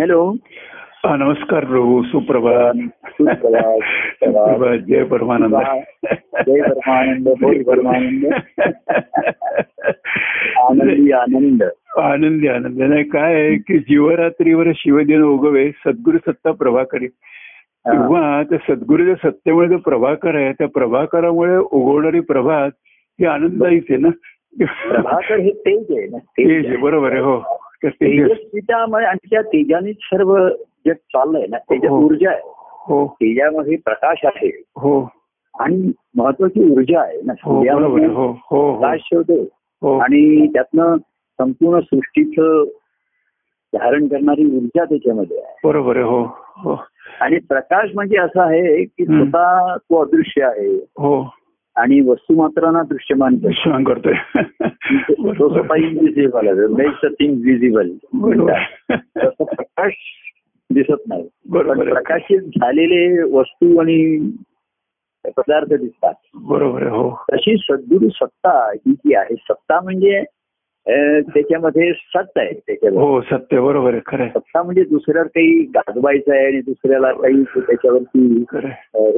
Hello. नमस्कार प्रभू सुप्रभात. सुप्रभात. जय परमानंद. जय परमानंद बोल परमानंद. आनंदी आनंद. आनंदी आनंद. नाही काय आहे की जीवरात्रीवर शिवदिन उगवे सद्गुरु सत्ता प्रभाकरी. तेव्हा त्या सद्गुरूच्या सत्तेमुळे जो प्रभाकर आहे त्या प्रभाकरामुळे उगवणारी प्रभात ही आनंददायीच आहे ना? प्रभाकर हे तेज आहे ना? तेज आहे, बरोबर आहे हो. त्या तेज तेजस्वितामुळे आणि त्या तेजाने सर्व जग चाललंय ना त्याच्यात हो. ऊर्जा आहे. हो. तेजामध्ये प्रकाश आहे. हो. आणि महत्वाची ऊर्जा आहे ना सूर्यामध्ये हो हो प्रकाश ठेवतो हो. आणि त्यातनं संपूर्ण सृष्टीचं धारण करणारी ऊर्जा त्याच्यामध्ये आहे. बरोबर आहे. हो हो. आणि प्रकाश म्हणजे असं आहे की. स्वतः तो अदृश्य आहे. हो. आणि वस्तुमात्रांना दृश्यमान करतो. विश्वास करतोय. तो बरोबर. स्वतः इनविजिबल आहे. मेक्स द थिंग विजिबल प्रकाश दिसत नाही. प्रकाशित झालेले वस्तू आणि पदार्थ दिसतात. बरोबर हो. तशी सद्गुरु सत्ता ही जी आहे सत्ता म्हणजे त्याच्यामध्ये सत्य आहे त्याच्यामध्ये हो सत्य बरोबर आहे खरं. सत्ता म्हणजे दुसऱ्यावर काही गाजवायचं आहे आणि दुसऱ्याला काही त्याच्यावरती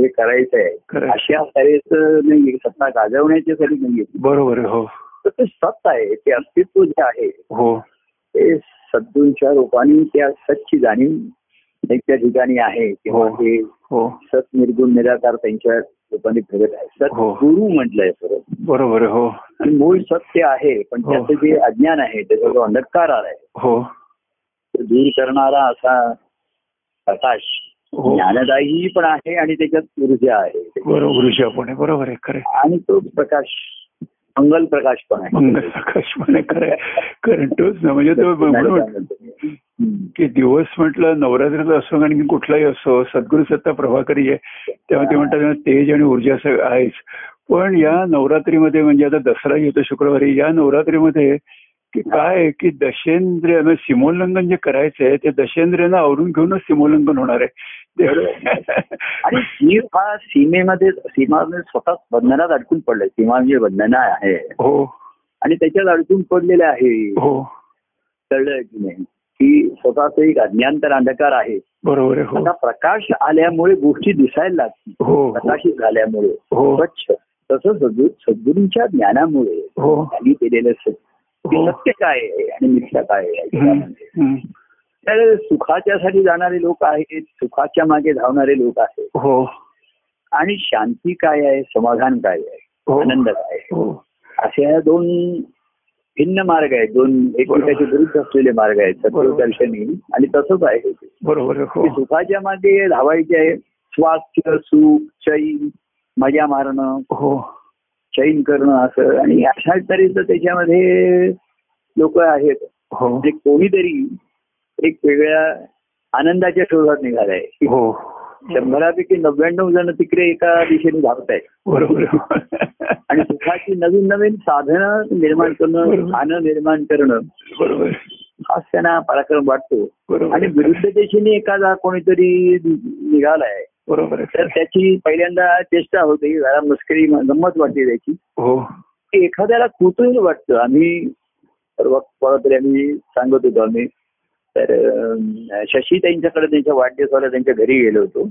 हे करायचं आहे. अशा तऱ्हेचं नाही सत्ता गाजवण्याच्यासाठी नाहीये बरोबर हो. तर ते सत्य आहे ते अस्तित्व जे आहे हो. ते सद्गुरूंच्या रूपाने त्या सच्ची जाणीव एक त्या ठिकाणी आहे. किंवा हो. ते हो. सत निर्गुण निराकार त्यांच्या रूपाने प्रगट आहे हो. सद्गुरू म्हटलंय खरं बरोबर हो आणि मूळ सत्य आहे पण हो. त्याचं जे अज्ञान आहे त्याचा जो अंधकार आहे हो तो दूर करणारा असा प्रकाश हो ज्ञानदायी पण आहे आणि त्याच्यात ऊर्जा आहे बरोबर आपण आहे बरोबर आहे खरं. आणि तो प्रकाश मंगल प्रकाश पण आहे मंगल प्रकाश पण आहे खरं. कारण तोच ना म्हणजे तो. की दिवस म्हटलं नवरात्रीचा असो आणि कुठलाही असो सद्गुरु सत्ता प्रभाकरी आहे तेव्हा ते म्हणतात तेज आणि ऊर्जा आहेच. पण या नवरात्रीमध्ये म्हणजे आता दसरा येतो शुक्रवारी या नवरात्रीमध्ये की काय की दशेंद्रिय म्हणजे सीमोल्लंघन जे करायचं आहे ते दशेंद्रियांना आवरून घेऊनच सीमोल्लंघन होणार आहे. आणि जीव हा सीमेमध्ये सीमा स्वतः बंधनात अडकून पडलाय. सीमा म्हणजे बंधन आहे. हो. आणि त्याच्यात अडकून पडलेलं आहे. हो. कळलं की नाही? की स्वतःच एक अज्ञानतर अंधकार आहे. बरोबर हो. आता प्रकाश आल्यामुळे गोष्टी दिसायला लागतील. हो हो. प्रकाशित झाल्यामुळे. हो. स्वच्छ. तसं सद्गुरू सद्गुरूंच्या ज्ञानामुळे त्यांनी केलेलं सत्य काय आहे आणि मिथ्या काय आहे. तर सुखाच्यासाठी जाणारे लोक आहेत सुखाच्या मागे धावणारे लोक आहेत. हो. आणि शांती काय आहे? समाधान काय आहे? हो. आनंद काय आहे? हो. असे ह्या दोन भिन्न मार्ग आहेत. दोन एकमेकाच्या विरुद्ध असलेले मार्ग आहेत. सत्य आणि तसंच आहे. बरोबर हो. सुखाच्या मागे धावायचे आहे. स्वास्थ्य सुख चैन मजा मारणं हो. चैन करणं असं. आणि अशा तऱ्हेचं त्याच्यामध्ये लोक आहेत. हो. म्हणजे कोणीतरी एक वेगळ्या आनंदाच्या शोधात निघालाय. हो. शंभरापैकी नव्याण्णव जण तिकडे एका दिशेने धावत आहेत. बरोबर. आणि सुखाची नवीन नवीन साधनं निर्माण करणं. स्थानं निर्माण करणं बरोबर. हाच त्यांना पराक्रम वाटतो. आणि. विरुद्ध दिशेने एखादा कोणीतरी निघालाय. बरोबर. तर त्याची पहिल्यांदा चेष्टा होते जरा मस्करी गंमत वाटते त्याची. हो. एखाद्याला कुतूहल वाटतं. आम्ही परवा परवा तरी आम्ही सांगत होतो आम्ही तर शशी त्यांच्याकडे त्यांच्या वाढदिवसाला त्यांच्या घरी गेलो होतो.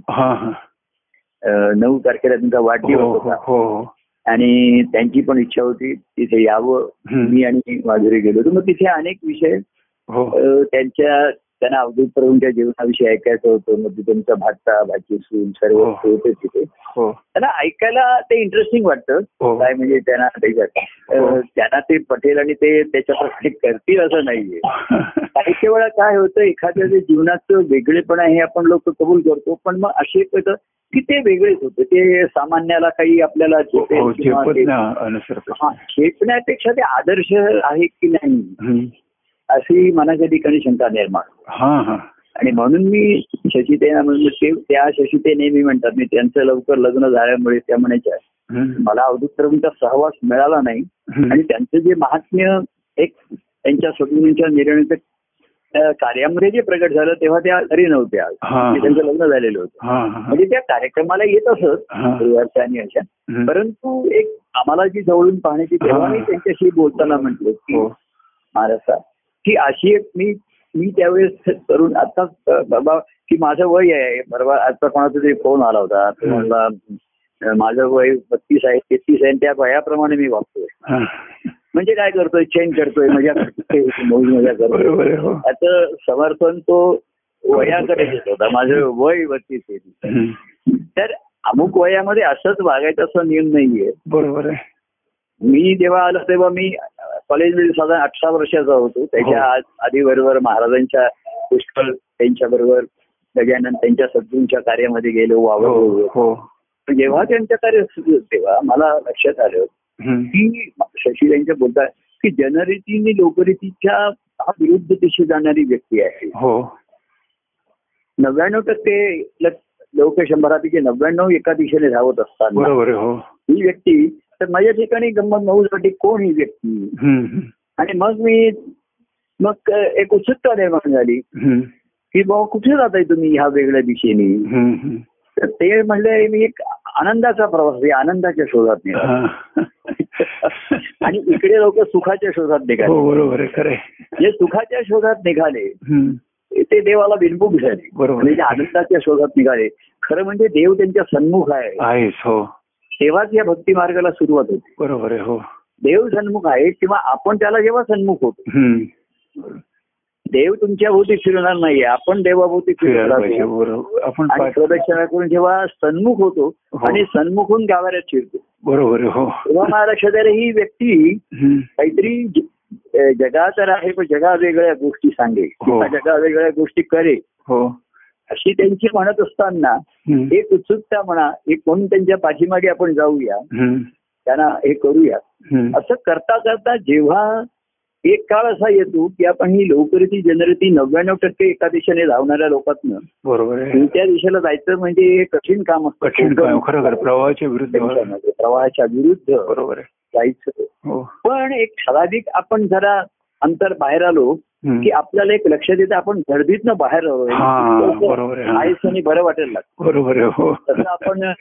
नऊ तारखेला त्यांचा वाढदिवस हो होता. हो हो. आणि त्यांची पण इच्छा होती तिथे यावं. मी आणि माधुरी गेलो होतो. मग तिथे अनेक विषय त्यांच्या त्यांना अवधूत प्रभूंच्या जीवनाविषयी ऐकायचं होतं मग तिथे त्यांचा भाचा सून सर्व हो. होते तिथे. हो. त्यांना ऐकायला ते इंटरेस्टिंग वाटतं. हो. काय म्हणजे त्यांना त्यांना ते पटेल आणि ते त्याच्याप्रमाणे करतील असं नाहीये. काही काही वेळा काय होतं एखाद्या जे जीवनाचं वेगळेपणा हे आपण लोक कबूल करतो पण मग असे होतं की ते वेगळेच होते. ते सामान्याला काही आपल्याला झेपण्यापेक्षा ते आदर्श आहे की नाही. अशी मनाच्या ठिकाणी शंका निर्माण. हा हा आणि म्हणून मी शशीतेना म्हणून ते त्या शशीते नेहमी म्हणतात मी त्यांचं लवकर लग्न झाल्यामुळे त्या म्हणायच्या. मला अवधूत सहवास मिळाला नाही. आणि त्यांचं जे महात्म्य एक त्यांच्या सद्गुरूंच्या निर्णयाचं कार्यामध्ये जे प्रगट झालं तेव्हा त्या घरी नव्हत्या. म्हणजे त्यांचं लग्न झालेलं होतं म्हणजे त्या कार्यक्रमाला येत असत आणि अशा. परंतु एक आम्हाला जी जवळून पाहण्याची तेव्हा. मी त्यांच्याशी बोलताना म्हटलं की हो महाराजा की अशी एक मी मी त्यावेळेस तरुण आता बाबा की माझं वय आहे. बरोबर? आता कोणाचा तरी फोन आला होता. म्हणला माझं वय बत्तीस आहे तेहतीस आहे त्या वयाप्रमाणे मी वागतोय. म्हणजे काय करतोय? चेंज करतोय मजा करतोय मौज मजा करतोय. हो. आता समर्थन तो वयाकडे देत होता. माझं वय बत्तीस आहे. तर अमुक वयामध्ये असंच वागायचं असं नियम नाहीये. बरोबर आहे. मी जेव्हा आलो तेव्हा मी कॉलेजमध्ये साधारण अठरा वर्षाचा होतो. त्याच्या हो. आधी बरोबर महाराजांच्या पुष्कळ त्यांच्या बरोबर गजानन त्यांच्या सद्गुरूंच्या कार्यामध्ये गेलो हो वावरलो हो. जेव्हा त्यांचं कार्य सुरू तेव्हा मला लक्षात आलं. की शशी यांच्या बोलतात की जनरीतीने लोकरीतीच्या हा विरुद्ध दिशे जाणारी व्यक्ती आहे. नव्याण्णव टक्के लोक शंभरापैकी नव्याण्णव एका दिशेने धावत असतात ही व्यक्ती तर माझ्या ठिकाणी गंमत नऊसाठी कोण ही व्यक्ती. आणि मग मी मग एक उत्सुकता निर्माण झाली. की बाबा कुठे जाताय तुम्ही ह्या वेगळ्या दिशेने. तर ते म्हणले मी एक आनंदाचा प्रवास आहे, आनंदाच्या शोधात निघालो हा. आणि इकडे लोक सुखाच्या शोधात हो निघाले बरोबर खरं आहे. जे सुखाच्या शोधात निघाले. ते देवाला बिनबुक झाले बरोबर. म्हणजे आनंदाच्या शोधात निघाले खरं म्हणजे देव त्यांच्या सन्मुख आहे हो तेव्हाच या भक्ती मार्गाला सुरुवात होते. बरोबर आहे हो. देव सन्मुख आहे किंवा आपण त्याला जेव्हा सन्मुख होतो. देव तुमच्या भोवती फिरणार नाहीये आपण देवाभोवती फिरणार आपण प्रदक्षिणा करून जेव्हा सन्मुख होतो हो. आणि सन्मुखून गावाऱ्यात शिरतो. बरोबर हो. तेव्हा मला लक्षात आलं ही व्यक्ती. काहीतरी जगा तर आहे पण जगा वेगळ्या गोष्टी सांगे हो. किंवा जगा वेगळ्या गोष्टी करे हो. अशी त्यांची म्हणत असताना. एक उत्सुकता म्हणा एक म्हणून त्यांच्या पाठीमागे आपण जाऊया. त्यांना हे करूया. असं करता करता जेव्हा एक काळ असा येतो की आपण ही लोकरीती जनरेती नव्याण्णव टक्के एका दिशेने धावणाऱ्या लोकांना बरोबर त्या दिशेला जायचं म्हणजे हे कठीण काम असतं. कठीण काम खरं खरं. प्रवाहाच्या विरुद्ध. प्रवाहाच्या विरुद्ध बरोबर जायचं. हो. पण एक ठराविक आपण जरा अंतर बाहेर आलो. की आपल्याला एक लक्षात येतं आपण गर्दीतनं बाहेर आणि बरं वाटेल लागतं. बरोबर हो. तसं आपण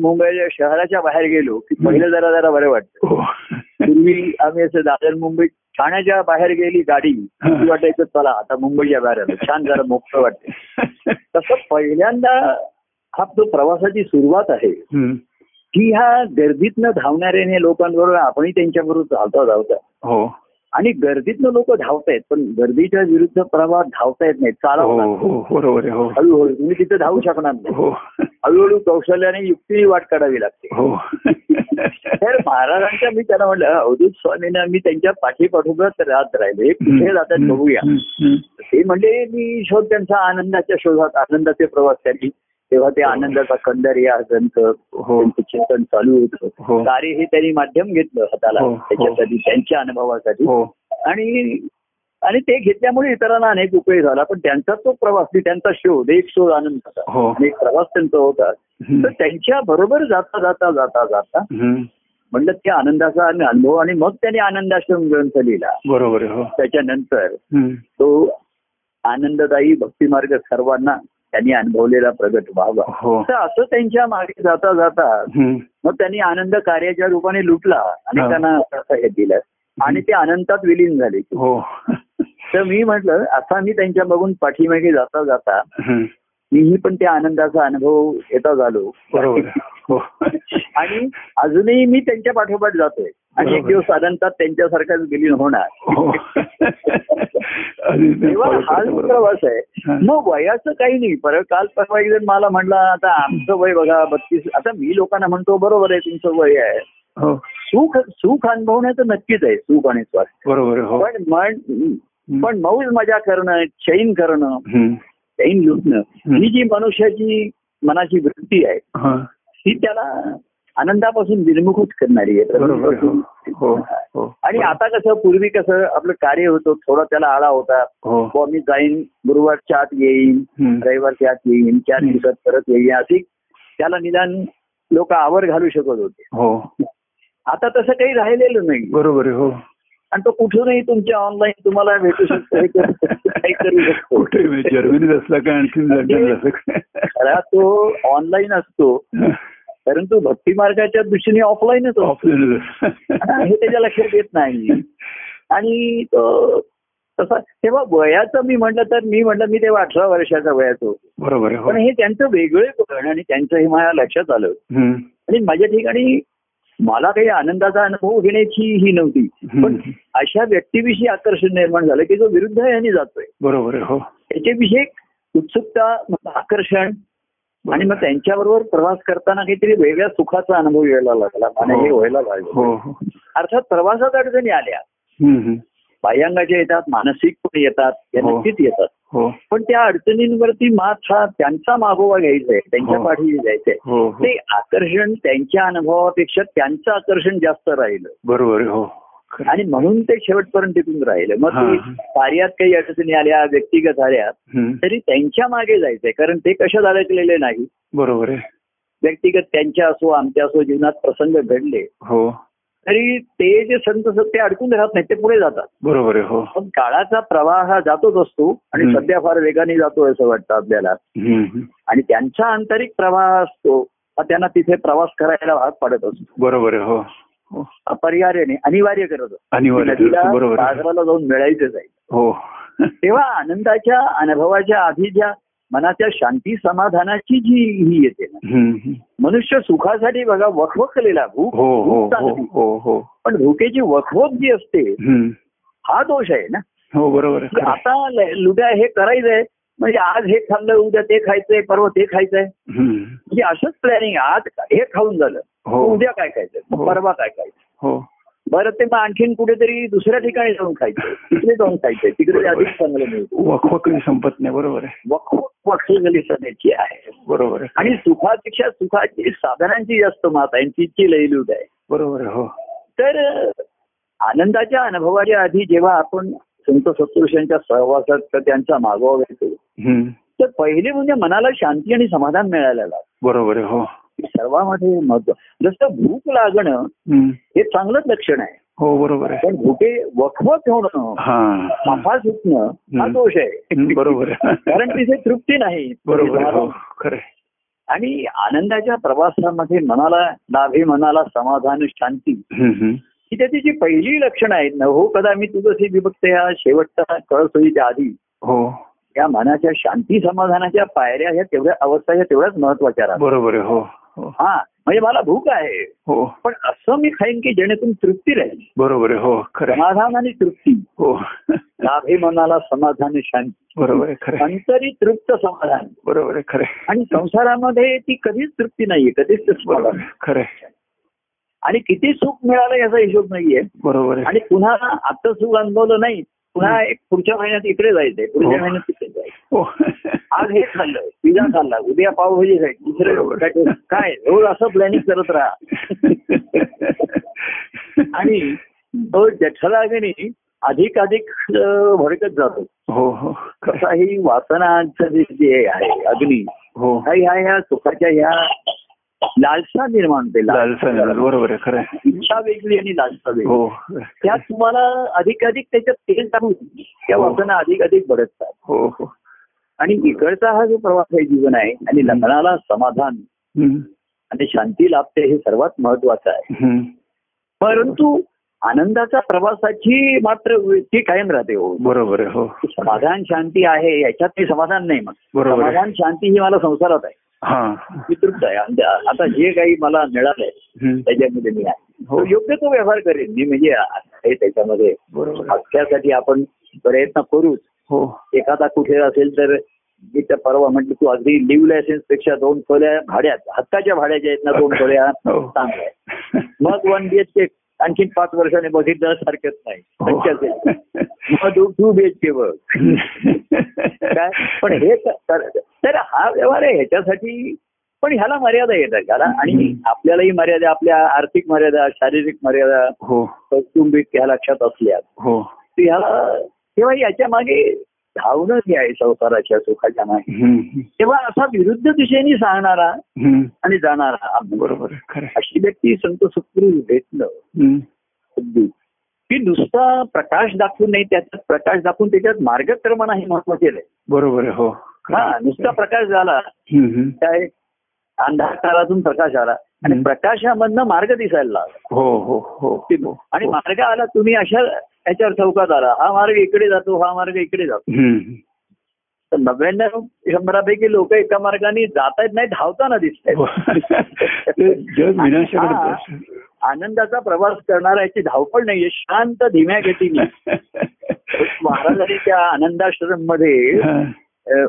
मुंबई शहराच्या बाहेर गेलो की पहिलं जरा जरा बरं वाटतं. हो. पूर्वी आम्ही असं दादर मुंबईत ठाण्याच्या बाहेर गेली गाडी वाटायचं चला आता मुंबईच्या बाहेर आलो. छान जरा मोकळं वाटते. तसं पहिल्यांदा हा जो प्रवासाची सुरुवात आहे. की ह्या गर्दीतनं धावणाऱ्या लोकांबरोबर आपणही त्यांच्याबरोबर धावता धावता हो. आणि गर्दीतनं लोक धावतायत पण गर्दीच्या विरुद्ध प्रवाहात धावता येत नाही हो चालवतात हो बरोबर आहे हो. हळूहळू. तुम्ही तिथे धावू शकणार नाही. हो. हळूहळू कौशल्याने युक्तीने वाट काढावी लागते. हो. तर महाराजांच्या मी त्यांना म्हटलं अवधूत स्वामींना मी त्यांच्या पाठीपाठोपाठ राहत राहिले. कुठे जातात बघूया. ते म्हणजे मी शोध त्यांचा आनंदाच्या शोधात आनंदाचे प्रवास त्यांनी तेव्हा ते आनंदाचा कंदर या ग्रंथ हो त्यांचं चिंतन चालू हो. होतं कार्य हे त्यांनी माध्यम घेतलं हाताला हो, हो. त्याच्यासाठी त्यांच्या अनुभवासाठी हो आणि आणि ते घेतल्यामुळे इतरांना अनेक उपयोग झाला पण त्यांचा तो प्रवास मी त्यांचा शोध एक शोध आनंदाचा हो आणि एक प्रवास त्यांचा होता. तर त्यांच्या बरोबर जाता जाता जाता जाता. म्हणलं त्या आनंदाचा अनुभव आणि मग त्यांनी आनंदाश्रम ग्रंथ लिहिला बरोबर हो त्याच्यानंतर. तो आनंददायी भक्तिमार्ग सर्वांना त्यांनी अनुभवलेला प्रगट व्हावा. हो. तर असं त्यांच्या मागे जाता जाता. मग त्यांनी आनंद कार्याच्या रूपाने लुटला अनेकांना असं हे दिलं. आणि ते अनंतात विलीन झाले. हो. तर मी म्हटलं असा मी त्यांच्या बघून पाठीमागे जाता जाता. मीही पण त्या आनंदाचा अनुभव येता झालो. हो. आणि अजूनही मी त्यांच्या पाठोपाठ जातोय. आणि एक. दिवस साधारणतः त्यांच्यासारखाच विलीन होणार हो हा बरोबर. प्रवास आहे. मग वयाचं काही नाही परत काल परवा एक जण मला म्हणला आता आमचं वय बघा बत्तीस आता मी लोकांना म्हणतो बरोबर आहे तुमचं वय आहे हो सुख सुख अनुभवण्याचं नक्कीच आहे सुख आणि स्वास्थ्य बरोबर हो पण मन पण मौज मजा करणं चैन करणं. चैन लुटणं. ही जी मनुष्याची मनाची वृत्ती आहे. ही त्याला आनंदापासून विरमुखच करणारी आहे. हो हो हो. आणि आता कसं पूर्वी कसं आपलं कार्य होतं थोडा त्याला आळा होता. हो. मी जाईन गुरुवारच्या आत येईन. रविवारच्या आत येईन चार. दिवसात परत येईन अशी त्याला निदान लोक आवर घालू शकत होते. हो. आता तसं काही राहिलेलं नाही. बरोबर हो. आणि तो कुठूनही तुमच्या ऑनलाईन तुम्हाला भेटू शकतो काही करू शकतो. जर्मनीत असला काय आणखी तो ऑनलाईन असतो. परंतु भक्ती मार्गाच्या दृष्टीने ऑफलाईनच ऑफलाईन हे त्याच्या लक्षात येत नाही. आणि तो तसा तेव्हा वयाचं मी म्हटलं तर मी म्हटलं मी तेव्हा अठरा वर्षाचा वयाचं बरोबर हो. पण हे त्यांचं वेगळेपण आणि त्यांचं हे माझ्या लक्षात आलं. आणि माझ्या ठिकाणी मला काही आनंदाचा अनुभव घेण्याची ही नव्हती. पण. अशा व्यक्तीविषयी आकर्षण निर्माण झालं की जो विरुद्ध याने जातोय. बरोबर हो. त्याच्याविषयी उत्सुकता आकर्षण आणि मग त्यांच्याबरोबर प्रवास करताना काहीतरी वेगळ्या सुखाचा अनुभव यायला लागला आणि हे. व्हायला लागलं. हो हो. अर्थात प्रवासात अडचणी आल्या. बाह्यांगाच्या येतात मानसिक पण येतात हो. नक्कीच येतात. हो. पण त्या अडचणींवरती मात हा त्यांचा मागोवा घ्यायचा आहे त्यांच्या हो. पाठी जायचंय. हो हो. ते आकर्षण त्यांच्या अनुभवापेक्षा त्यांचं आकर्षण जास्त राहिलं. बरोबर हो. आणि म्हणून ते शेवटपर्यंत टिकून राहिलं. मग. ते कार्यात काही अडचणी आल्या व्यक्तिगत आल्या. तरी त्यांच्या मागे जायचंय. कारण ते कशात अडकलेले नाही. बरोबर आहे. व्यक्तिगत त्यांच्या असो आमच्या असो जीवनात प्रसंग घडले. हो. तरी ते जे संत ते अडकून राहत नाही ते पुढे जातात. बरोबर आहे हो. पण काळाचा प्रवाह हा जातोच असतो आणि. सध्या फार वेगाने जातो असं वाटतं आपल्याला. आणि त्यांचा आंतरिक प्रवाह असतो हा त्यांना तिथे प्रवास करायला भाग पडत असतो. बरोबर आहे हो. अपरिहार्याने अनिवार्य करत अनिवार्य सागराला जाऊन मिळायचंच आहे हो तेव्हा आनंदाच्या अनुभवाच्या आधी ज्या मनाच्या शांती समाधानाची जी ही येते ना. मनुष्य सुखासाठी बघा वखवखलेला भूक हो हो हो. हो हो पण भुकेची वखवक जी असते. हा दोष आहे ना हो बरोबर. आता ल- लुड्या हे करायचंय म्हणजे आज हे खाल्लं उद्या ते खायचंय परवा ते खायचंय. म्हणजे असंच प्लॅनिंग आज हे खाऊन झालं. हो. उद्या काय खायचंय? हो. परवा काय खायचं हो. बरं ते मग आणखीन कुठेतरी दुसऱ्या ठिकाणी जाऊन खायचं तिकडे जाऊन खायचंय. तिकडे. अधिक चांगलं मिळतं. वखवक संपत नाही बरोबर आहे. वखवक वखलेली सध्याची आहे. बरोबर आणि सुखापेक्षा सुखाची साधनांची जास्त मात आहे. तिची लयलूट आहे. बरोबर हो. तर आनंदाच्या अनुभवाच्या आधी जेव्हा आपण संत सत्पुरुषांच्या सहवासात तर त्यांचा मागोवा घेतो. तर पहिले म्हणजे मनाला शांती आणि समाधान मिळायला लागतं. बरोबर हो. सर्वांमध्ये महत्त्व जसं भूक लागणं. हे चांगलंच लक्षण आहे. हो बरोबर आहे. पण भुके वखवत होणं हा. माफा सुटणं हा. दोष आहे. बरोबर कारण तिथे तृप्ती नाही. बरोबर हो. आणि आनंदाच्या प्रवासामध्ये मनाला लाभे मनाला समाधान शांती. ही त्याची जी पहिली लक्षणं आहेत ना हो कदा मी तुझं विभक्त या शेवटचा होईच्या आधी हो. या मनाच्या शांती समाधानाच्या पायऱ्या ह्या तेवढ्या अवस्था ह्या तेवढ्याच महत्त्वाच्या राहतात. बरोबर हो हो. हा म्हणजे मला भूक आहे. हो. पण असं मी खाईन की जेणेकरून तृप्ती राहील. बरोबर आहे हो. समाधान आणि तृप्ती. हो. लाभे मनाला समाधान शांती. बरोबर आहे खरं. अंतरी तृप्त समाधान. बरोबर आहे खरं. आणि संसारामध्ये ती कधीच तृप्ती नाहीये कधीच समाधान खरं. आणि किती सुख मिळालं याचा हिशोब नाहीये. बरोबर आणि पुन्हा आता सुख अनुभवलं नाही पुन्हा एक पुढच्या महिन्यात इकडे जायचंय पुढच्या हो. महिन्यात तिकडे जायचं हो. आज हे खाल्लं पिझ्झा खाल्ला उद्या पावभाजी खायची. दुसरं काय- रोज असं प्लॅनिंग करत राहा. आणि तो जठराग्नी अधिक अधिक भडकत जातो. हो हो. ही वासनाचं जे आहे अग्नी हो. हा ह्या ह्या सुखाच्या ह्या लालसा निर्माण होते लालसा निर्माण. बरोबर आहे खरं. इच्छा वेगळी आणि लालसा वेगळी हो त्यात तुम्हाला अधिक अधिक त्याच्यात तेल टाकून त्या हो. वासना अधिक अधिक भडकतात हो हो आणि इकडचा हा जो प्रवास आहे जीवन आहे आणि लग्नाला समाधान. आणि शांती लाभते हे सर्वात महत्वाचं आहे. परंतु आनंदाच्या प्रवासाची मात्र ती कायम राहते हो बरोबर हो समाधान शांती आहे याच्यात काही समाधान नाही मग. समाधान शांती ही मला संसारात आहे मी तृप्त आहे आता जे काही मला मिळालंय. त्याच्यामध्ये मी आहे हो. योग्य तो व्यवहार करेन मी म्हणजे त्याच्यामध्ये. हास्यासाठी आपण प्रयत्न करूच हो एखादा कुठे असेल तर मी त्या परवा म्हटलं तू अगदी लिव्ह लायसन्सपेक्षा दोन खोल्या भाड्यात हक्काच्या भाड्याच्या आहेत ना दोन खोल्या हो. चांगल्या आहेत. मग वन बीएचके आणखीन पाच वर्षाने बघितलं सारखंच नाही. हो. शक्यच आहे. मग टू बीएचके बघ. काय? पण हे क- तर हा व्यवहार आहे ह्याच्यासाठी पण ह्याला मर्यादा येतात. ह्याला आणि आपल्यालाही मर्यादा आपल्या आर्थिक मर्यादा शारीरिक मर्यादा हो. कौटुंबिक ह्या लक्षात असल्या हो. ह्याला तेव्हा याच्या मागे धावणं जे आहे संसाराच्या सुखाच्या हम्म. तेव्हा असा विरुद्ध दिशेने सांगणारा. आणि जाणारा बरोबर. अशी व्यक्ती संत सुखरू भेटणं. की नुसता प्रकाश दाखवून नाही त्याच्यात प्रकाश दाखवून त्याच्यात मार्गक्रमण हे महत्त्वाचे बरोबर हो. हा नुसता प्रकाश झाला. काय अंधाकारातून प्रकाश आला. आणि. प्रकाशामधनं मार्ग दिसायला लागला हो हो हो हो. आणि मार्ग आला तुम्ही अशा याच्यावर चौकात आला हा मार्ग इकडे जातो हा मार्ग इकडे जातो. तर नव्याण्णव शंभरापैकी लोक एका मार्गाने जात आहेत नाही धावताना दिसत हो. ते जग विनाशाकडे आनंदाचा प्रवास करणारा याची धावपळ नाहीये शांत धीम्या गतीने महाराजांनी त्या आनंदाश्रममध्ये हा.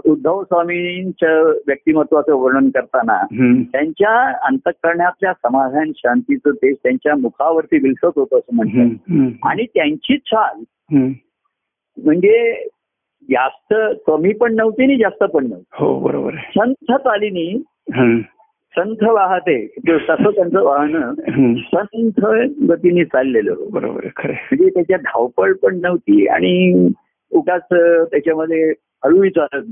उद्धव स्वामींच्या व्यक्तिमत्वाचं वर्णन करताना. त्यांच्या अंतकरणातल्या समाधान शांतीचं तेज त्यांच्या मुखावरती विलसत होतं असं म्हणतात. हम्म. आणि त्यांची चाल. म्हणजे जास्त कमी पण नव्हती आणि जास्त पण नव्हती हो बरोबर संथ चालीनी हम्म. संथ वाहते ते तसं त्यांचं वाहनं. संथ गतीने चाललेलं. बरोबर. म्हणजे त्याच्या धावपळ पण नव्हती आणि उगाच त्याच्यामध्ये हळूही चालत.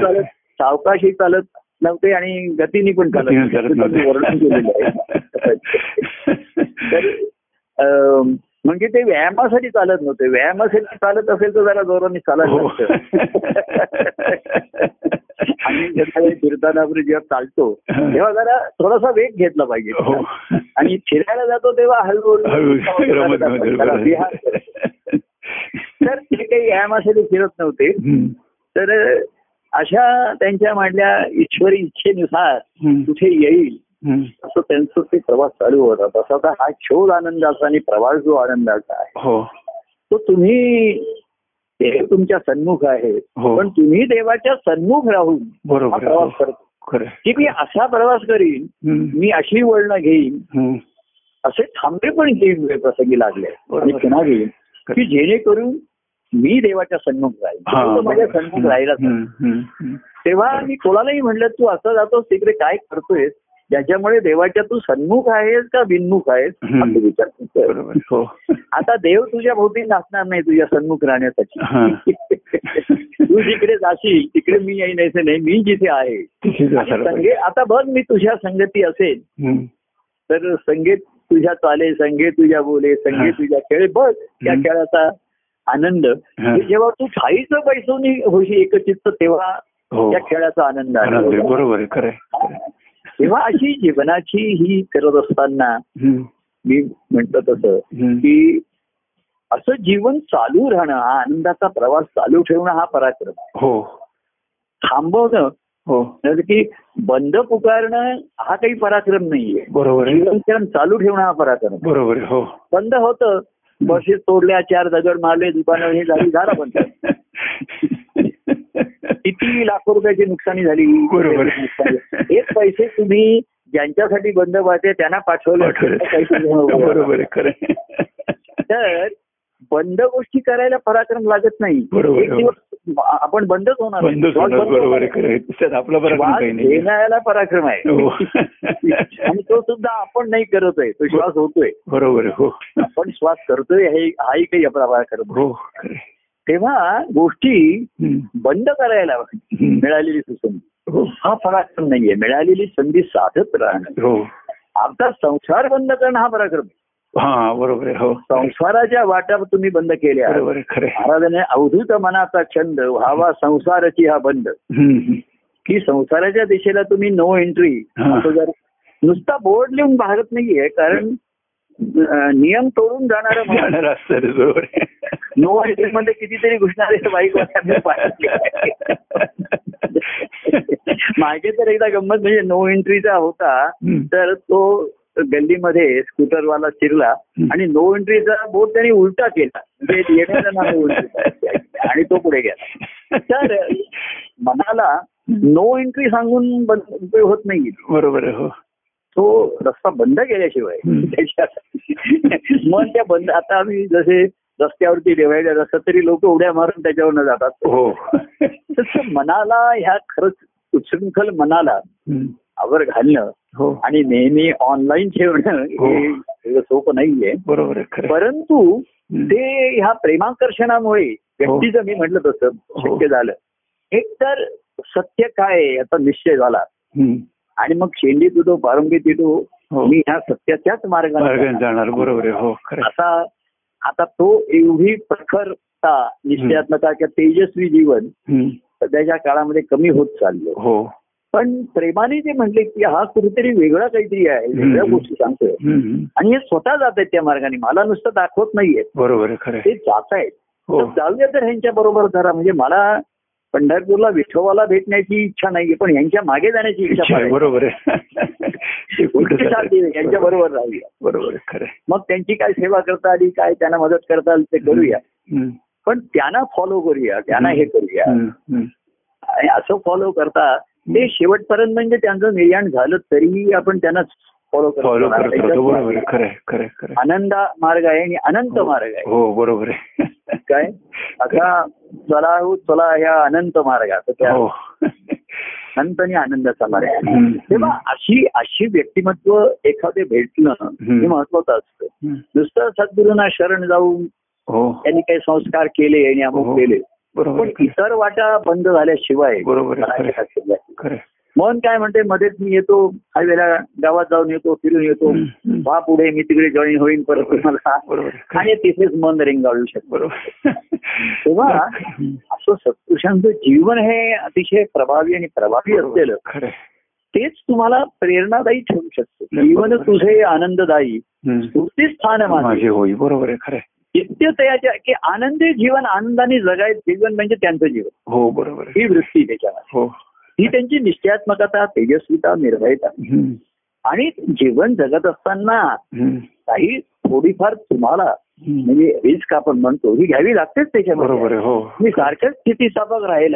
चालत सावकाशही चालत नव्हते आणि गतीने पण चालत वर्णन केलेलं आहे. म्हणजे ते व्यायामासाठी चालत नव्हते. व्यायामासाठी चालत असेल तर जरा जोराने चालत हो. आणि जेव्हा फिरताना आपण जेव्हा चालतो तेव्हा जरा थोडासा वेग घेतला पाहिजे. हो. आणि फिरायला जातो तेव्हा हळू हळूहळू. तर ते काही व्यायामासाठी फिरत नव्हते. तर अशा त्यांच्या मांडल्या ईश्वरी इच्छेनुसार. कुठे येईल. असं त्यांचं ते प्रवास चालू होता तसा तर हा शोध आनंदाचा आणि प्रवास जो आनंदाचा आहे हो तो तुम्ही देव तुमच्या सन्मुख आहे हो. पण तुम्ही देवाच्या सन्मुख राहून हा. प्रवास हो. करतो. की मी असा प्रवास करीन. मी अशी वळणं घेईन. असे थांबे पण घेईन वेळ प्रसंगी लागले घेईन की जेणेकरून मी देवाच्या सन्मुख राहील माझ्या. सन्मुख राहिलाच. तेव्हा मी कोणालाही म्हणलं तू असं जातोस तिकडे काय करतोय ज्याच्यामुळे देवाच्या तू सन्मुख आहेस का बिनमुख आहेस. असं विचार हो आता देव तुझ्या भोवती नाचणार नाही तुझ्या सन्मुख. राहण्यासाठी तू जिकडे जाशील तिकडे मी येईन असं नाही मी जिथे आहे आता बघ मी तुझ्या संगती असेल. तर संगीत तुझ्या चाले संगे तुझ्या बोले संगे. तुझ्या खेळ बघ त्या. खेळाचा आनंद. जेव्हा तू ठाईचं पैसून होशी एकचित्त तेव्हा हो. त्या खेळाचा आनंद आहे. बरोबर आहे. खरं. तेव्हा अशी जीवनाची ही करत असताना. मी म्हंटल तसं. की असं जीवन चालू राहणं हा आनंदाचा प्रवास चालू ठेवणं हा पराक्रम हो. थांबवणं हो. की बंद पुकारणं हा काही पराक्रम नाहीये. बरोबर जीवनक्रम चालू ठेवणं हा पराक्रम. बरोबर हो. बंद होतं बसेस तोडल्या चार दगड मारले दुकानं हे झाली झाला बंद किती लाखो रुपयाची नुकसानी झाली. बरोबर. हेच पैसे तुम्ही ज्यांच्यासाठी बंद पाहते त्यांना पाठवले. बरोबर. तर बंद गोष्टी करायला पराक्रम लागत नाही. बरोबर, एक. दिवस आपण बंदच होणार बरोबर आहे आहे. घेण्याला पराक्रम आहे. हो. आणि तो सुद्धा आपण नाही करतोय तो श्वास होतोय. बरोबर आहे हो. आपण श्वास करतोय हे हाही काही आपला पराक्रम आहे. हो आहे. तेव्हा गोष्टी. बंद करायला. मिळालेली संधी हो. हा पराक्रम नाहीये. मिळालेली संधी साधत राहणं. आता संसार बंद करणं हा पराक्रम आहे. हा बरोबर हो संसाराच्या वाटा तुम्ही बंद केल्या बरोबर खरं. महाराजांनी अवधूत मनाचा छंद व्हावा संसाराची हा बंद. की संसाराच्या दिशेला तुम्ही नो एंट्री. असं जर नुसता बोर्ड लिहून भागत नाहीये कारण नियम तोडून जाणारं. नो एंट्री मध्ये कितीतरी घुसणारे बाईक मागे तर एकदा गंमत म्हणजे नो एंट्रीचा होता. तर तो गल्लीमध्ये स्कूटरवाला शिरला. आणि नो एंट्रीचा बोर्ड त्यांनी उलटा केला. म्हणजे. आणि तो पुढे गेला. तर मनाला नो एंट्री सांगून होत नाही बरोबर हो. तो रस्ता बंद केल्याशिवाय मन त्या बंद आता आम्ही जसे रस्त्यावरती डिवायडर असतात तरी लोक उड्या मारून त्याच्यावरनं जातात. हो. मनाला ह्या खरंच उच्छृंखल मनाला. आवर घालणं आणि नेहमी ऑनलाईन ठेवणं हो. हे सोपं नाहीये बरोबर. परंतु. ते ह्या प्रेमाकर्षणामुळे व्यक्तीचं मी म्हटलं तसं हो. शक्य झालं एक तर सत्य काय याचा निश्चय झाला. आणि मग शेंडी तुटो पारंबी तुटो हो मी ह्या सत्याच्याच मार्गाने जाणार बरोबर हो. असा आता तो एवढी प्रखरता निश्चयात्मका किंवा तेजस्वी जीवन. सध्याच्या काळामध्ये कमी होत चाललं हो पण प्रेमाने ते म्हटले की हा कुठेतरी वेगळा काहीतरी आहे वेगळ्या. गोष्टी सांगतोय. आणि हे स्वतः जात आहेत त्या मार्गाने. मला नुसतं दाखवत नाहीये. बरोबर ते. जात आहेत. हो. जाऊया तर ह्यांच्या बरोबर जरा म्हणजे मला पंढरपूरला विठोबाला भेटण्याची इच्छा नाहीये पण यांच्या मागे जाण्याची इच्छा. बरोबर यांच्या बरोबर राहूया. बरोबर खरं. मग त्यांची काय सेवा करता आली काय त्यांना मदत करता आली ते करूया. पण त्यांना फॉलो करूया त्यांना हे करूया. आणि असं फॉलो करता ते शेवटपर्यंत म्हणजे त्यांचं निर्याण झालं तरीही आपण त्यांना फॉलो फॉलो करत. आनंद मार्ग आहे. आणि अनंत मार्ग आहे. हो बरोबर आहे. काय? आता चला हो चला ह्या अनंत मार्गात. त्या हो. अनंत आणि आनंदाचा मार्ग. तेव्हा अशी अशी व्यक्तिमत्व एखादे भेटणं. हे महत्वाचं असतं. नुसतं सद्गुरूंना शरण जाऊन हो. त्यांनी काही संस्कार केले आणि अमुक हो. केले. पण. इतर वाटा बंद झाल्याशिवाय बरोबर. मन काय म्हणते मध्येच मी येतो काही वेळेला गावात जाऊन येतो फिरून येतो. वा पुढे मी तिकडे जॉईन होईन परत. आणि तिथेच मन रेंगाळू शकतो बरोबर तेव्हा. असं सत्पुरुषांचं जीवन हे अतिशय प्रभावी आणि प्रभावी असलेलं. तेच तुम्हाला प्रेरणादायी ठेवू शकतं जीवन. तुझे आनंददायी. स्फूर्ती स्थान माझे होई बरोबर आहे खरं आहे. नित्य तयाच्या की आनंदी जीवन आनंदाने जगायचं जीवन म्हणजे त्यांचं जीवन हो बरोबर ही वृत्ती त्याच्यामध्ये हो ही त्यांची निश्चयात्मकता तेजस्विता निर्भयता. आणि जीवन जगत असताना. काही थोडीफार तुम्हाला. म्हणजे रिस्क आपण म्हणतो ही घ्यावी लागतेच त्याच्यामध्ये बरोबर आहे हो मी सारखंच स्थितीस्थापक राहील.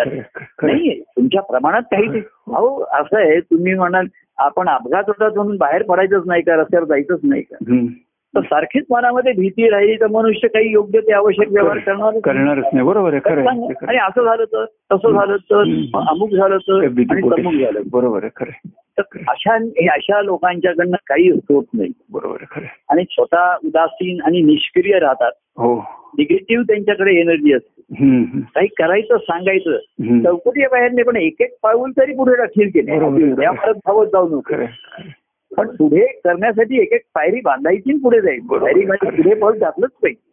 नाहीये तुमच्या प्रमाणात काही अहो असं आहे तुम्ही म्हणाल आपण अपघात होता म्हणून बाहेर पडायचंच नाही का रस्त्यावर जायचंच नाही का. तर सारखीच मनामध्ये भीती राहिली तर मनुष्य काही योग्य ते आवश्यक व्यवहार करणार करणारच नाही बरोबर आहे खरं आणि. असं झालं तर तसं झालं तर अमुक झालं तर. तमुक झालं बरोबर आहे खरं. तर अशा अशा लोकांच्याकडनं काही होत नाही बरोबर आहे खरं. आणि स्वतः उदासीन आणि निष्क्रिय राहतात हो निगेटिव्ह त्यांच्याकडे एनर्जी असते. काही करायचं सांगायचं. चौकटी बाहेर नाही पण एक एक पाऊल तरी पुढे टाकशील की नाही परत धावत जाऊ नको. पण पुढे करण्यासाठी एक एक पायरी बांधायची पुढे जाईल. पायरी म्हणजे पुढे पाऊल टाकलंच पाहिजे.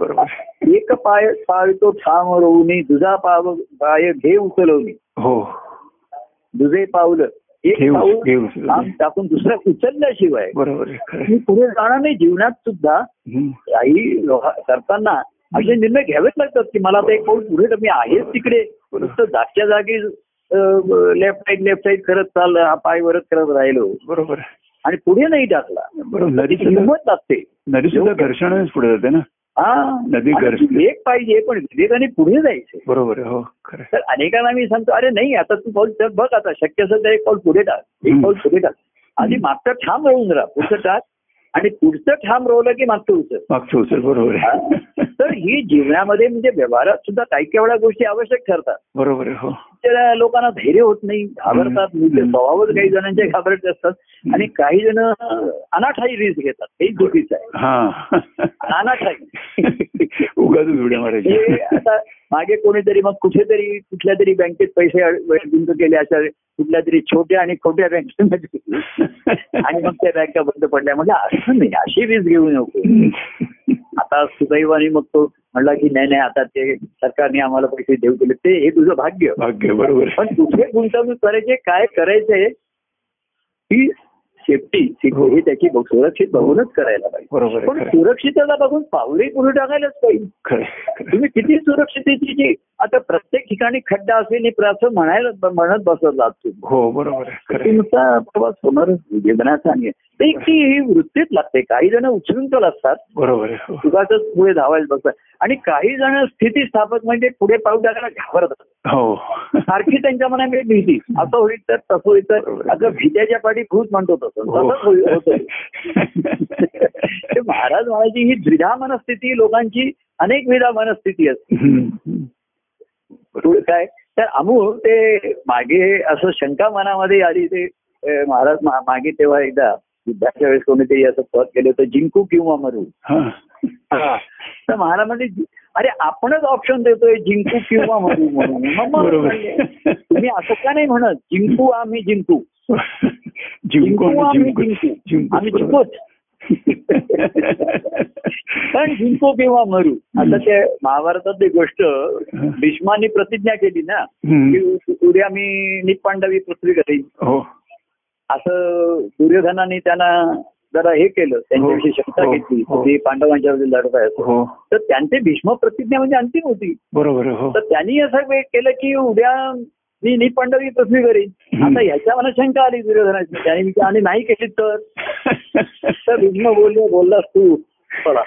बरोबर. एक पाय पाय तो ठाम रोवणी दुजा पाव पाय घे उचलवणी. हो. दुजे पाऊल एक पाऊल टाकून दुसरं उचलल्याशिवाय बरोबर पुढे जाणार नाही जीवनात सुद्धा. काही लोहा- करताना असे निर्णय घ्यावेच लागतात की मला आता एक पाऊल पुढे तर मी आहेच तिकडे. नुसतं जागच्या जागी लेफ्ट साईड लेफ्ट साईड करत चाल हा पाय वरच करत राहिलो. बरोबर. आणि पुढे नाही टाकला. बरोबर. नदी हिंमत लागते. नदी सुद्धा घर्षणानेच पुढे जाते ना? हा. नदी घरची. एक पाहिजे पण विवेकाने पुढे जायचे बरोबर हो खरं. तर अनेकांना मी सांगतो अरे नाही आता तू पाऊल तर बघ आता शक्य असेल तर एक पाऊल पुढे टाक. एक. पाऊल पुढे टाक. आधी मागचं ठाम रोवून राहा पुढचं टाक. आणि पुढचं ठाम रोवलं की मागचं उचल. मागचं उचल बरोबर तर ही जीवनामध्ये म्हणजे व्यवहारात सुद्धा काही काही वेळा गोष्टी आवश्यक ठरतात. बरोबर हो. लोकांना धैर्य होत नाही घाबरतात. म्हणजे स्वभावच काही जणांचे घाबरत असतात. आणि काही जण अनाठाई रिस्क घेतात. हे चुकीचं आहे. हा. अनाठाई उगाच उड्या मारायची आता मागे कोणीतरी मग कुठेतरी कुठल्या तरी बँकेत पैसे गुंत केले अशा कुठल्या तरी छोट्या आणि खोट्या बँकेमध्ये. आणि मग त्या बँका बंद पडल्या. म्हणजे असं नाही अशी रिस्क घेऊ नको. आता सुदैवाने मग तो म्हणला की नाही नाही आता ते सरकारने आम्हाला पैसे देऊ दिले. ते हे तुझं भाग्य. भाग्य बरोबर. पण कुठे गुंतवणूक करायचे काय करायचंय ही सेफ्टी हो. ही त्याची बघ- सुरक्षित बघूनच करायला पाहिजे बरोबर पण. सुरक्षितता बघून पावले पुढे टाकायलाच पाहिजे. तुम्ही किती सुरक्षितेची जी आता प्रत्येक ठिकाणी खड्डा असेल असं म्हणायला म्हणत बसत जात हो बरोबर. तुमचा प्रवास होणार जीवनाचा आणि ते की ही वृत्तीच लागते. काही जण उचलून असतात. बरोबर आहे. हो. पुढे धावायला बसतात आणि काही जण स्थितीस्थापक म्हणजे पुढे पाऊल टाकायला घाबरतात. हो. सारखी त्यांच्या मनामध्ये भीती. असं होईल तर तसं होईल तर. असं भीत्याच्या पाठी भूत म्हणतो तसं. हो. तसंच होतं महाराज म्हणायची ही द्विधा मनस्थिती लोकांची अनेक विधा मनस्थिती असते. काय? तर अमूळ ते मागे असं शंका मनामध्ये आली ते महाराज मागे तेव्हा एकदा युद्धाच्या वेळेस कोणीतरी असं पद केलं होतं जिंकू किंवा मरू. हा. तर महाराज म्हणजे अरे आपणच ऑप्शन देतोय जिंकू किंवा मरू म्हणून. तुम्ही असं का नाही म्हणत? जिंकू आम्ही जिंकू. जिंकू आम्ही जिंकू. आम्ही. जिंकूच. पण जिंको किंवा मरू. आता ते महाभारतातली गोष्ट भीष्मानी प्रतिज्ञा केली ना. की उद्या मी निपांडवी पृथ्वी करीन. हो. असं दुर्योधनाने त्यांना जरा हे केलं त्यांच्याविषयी शंका हो, घेतली हो. की पांडवांच्या लढत आहे हो. तर त्यांचे भीष्म प्रतिज्ञा म्हणजे अंतिम होती. बरोबर हो. तर त्यांनी असं केलं की उद्या मी निपांडवी पृथ्वी करीन. आता ह्याच्या मला शंका आली दुर्योधनाची. त्याने आणि नाही केली तर? तर भीष्म बोलले बोललास तू चला.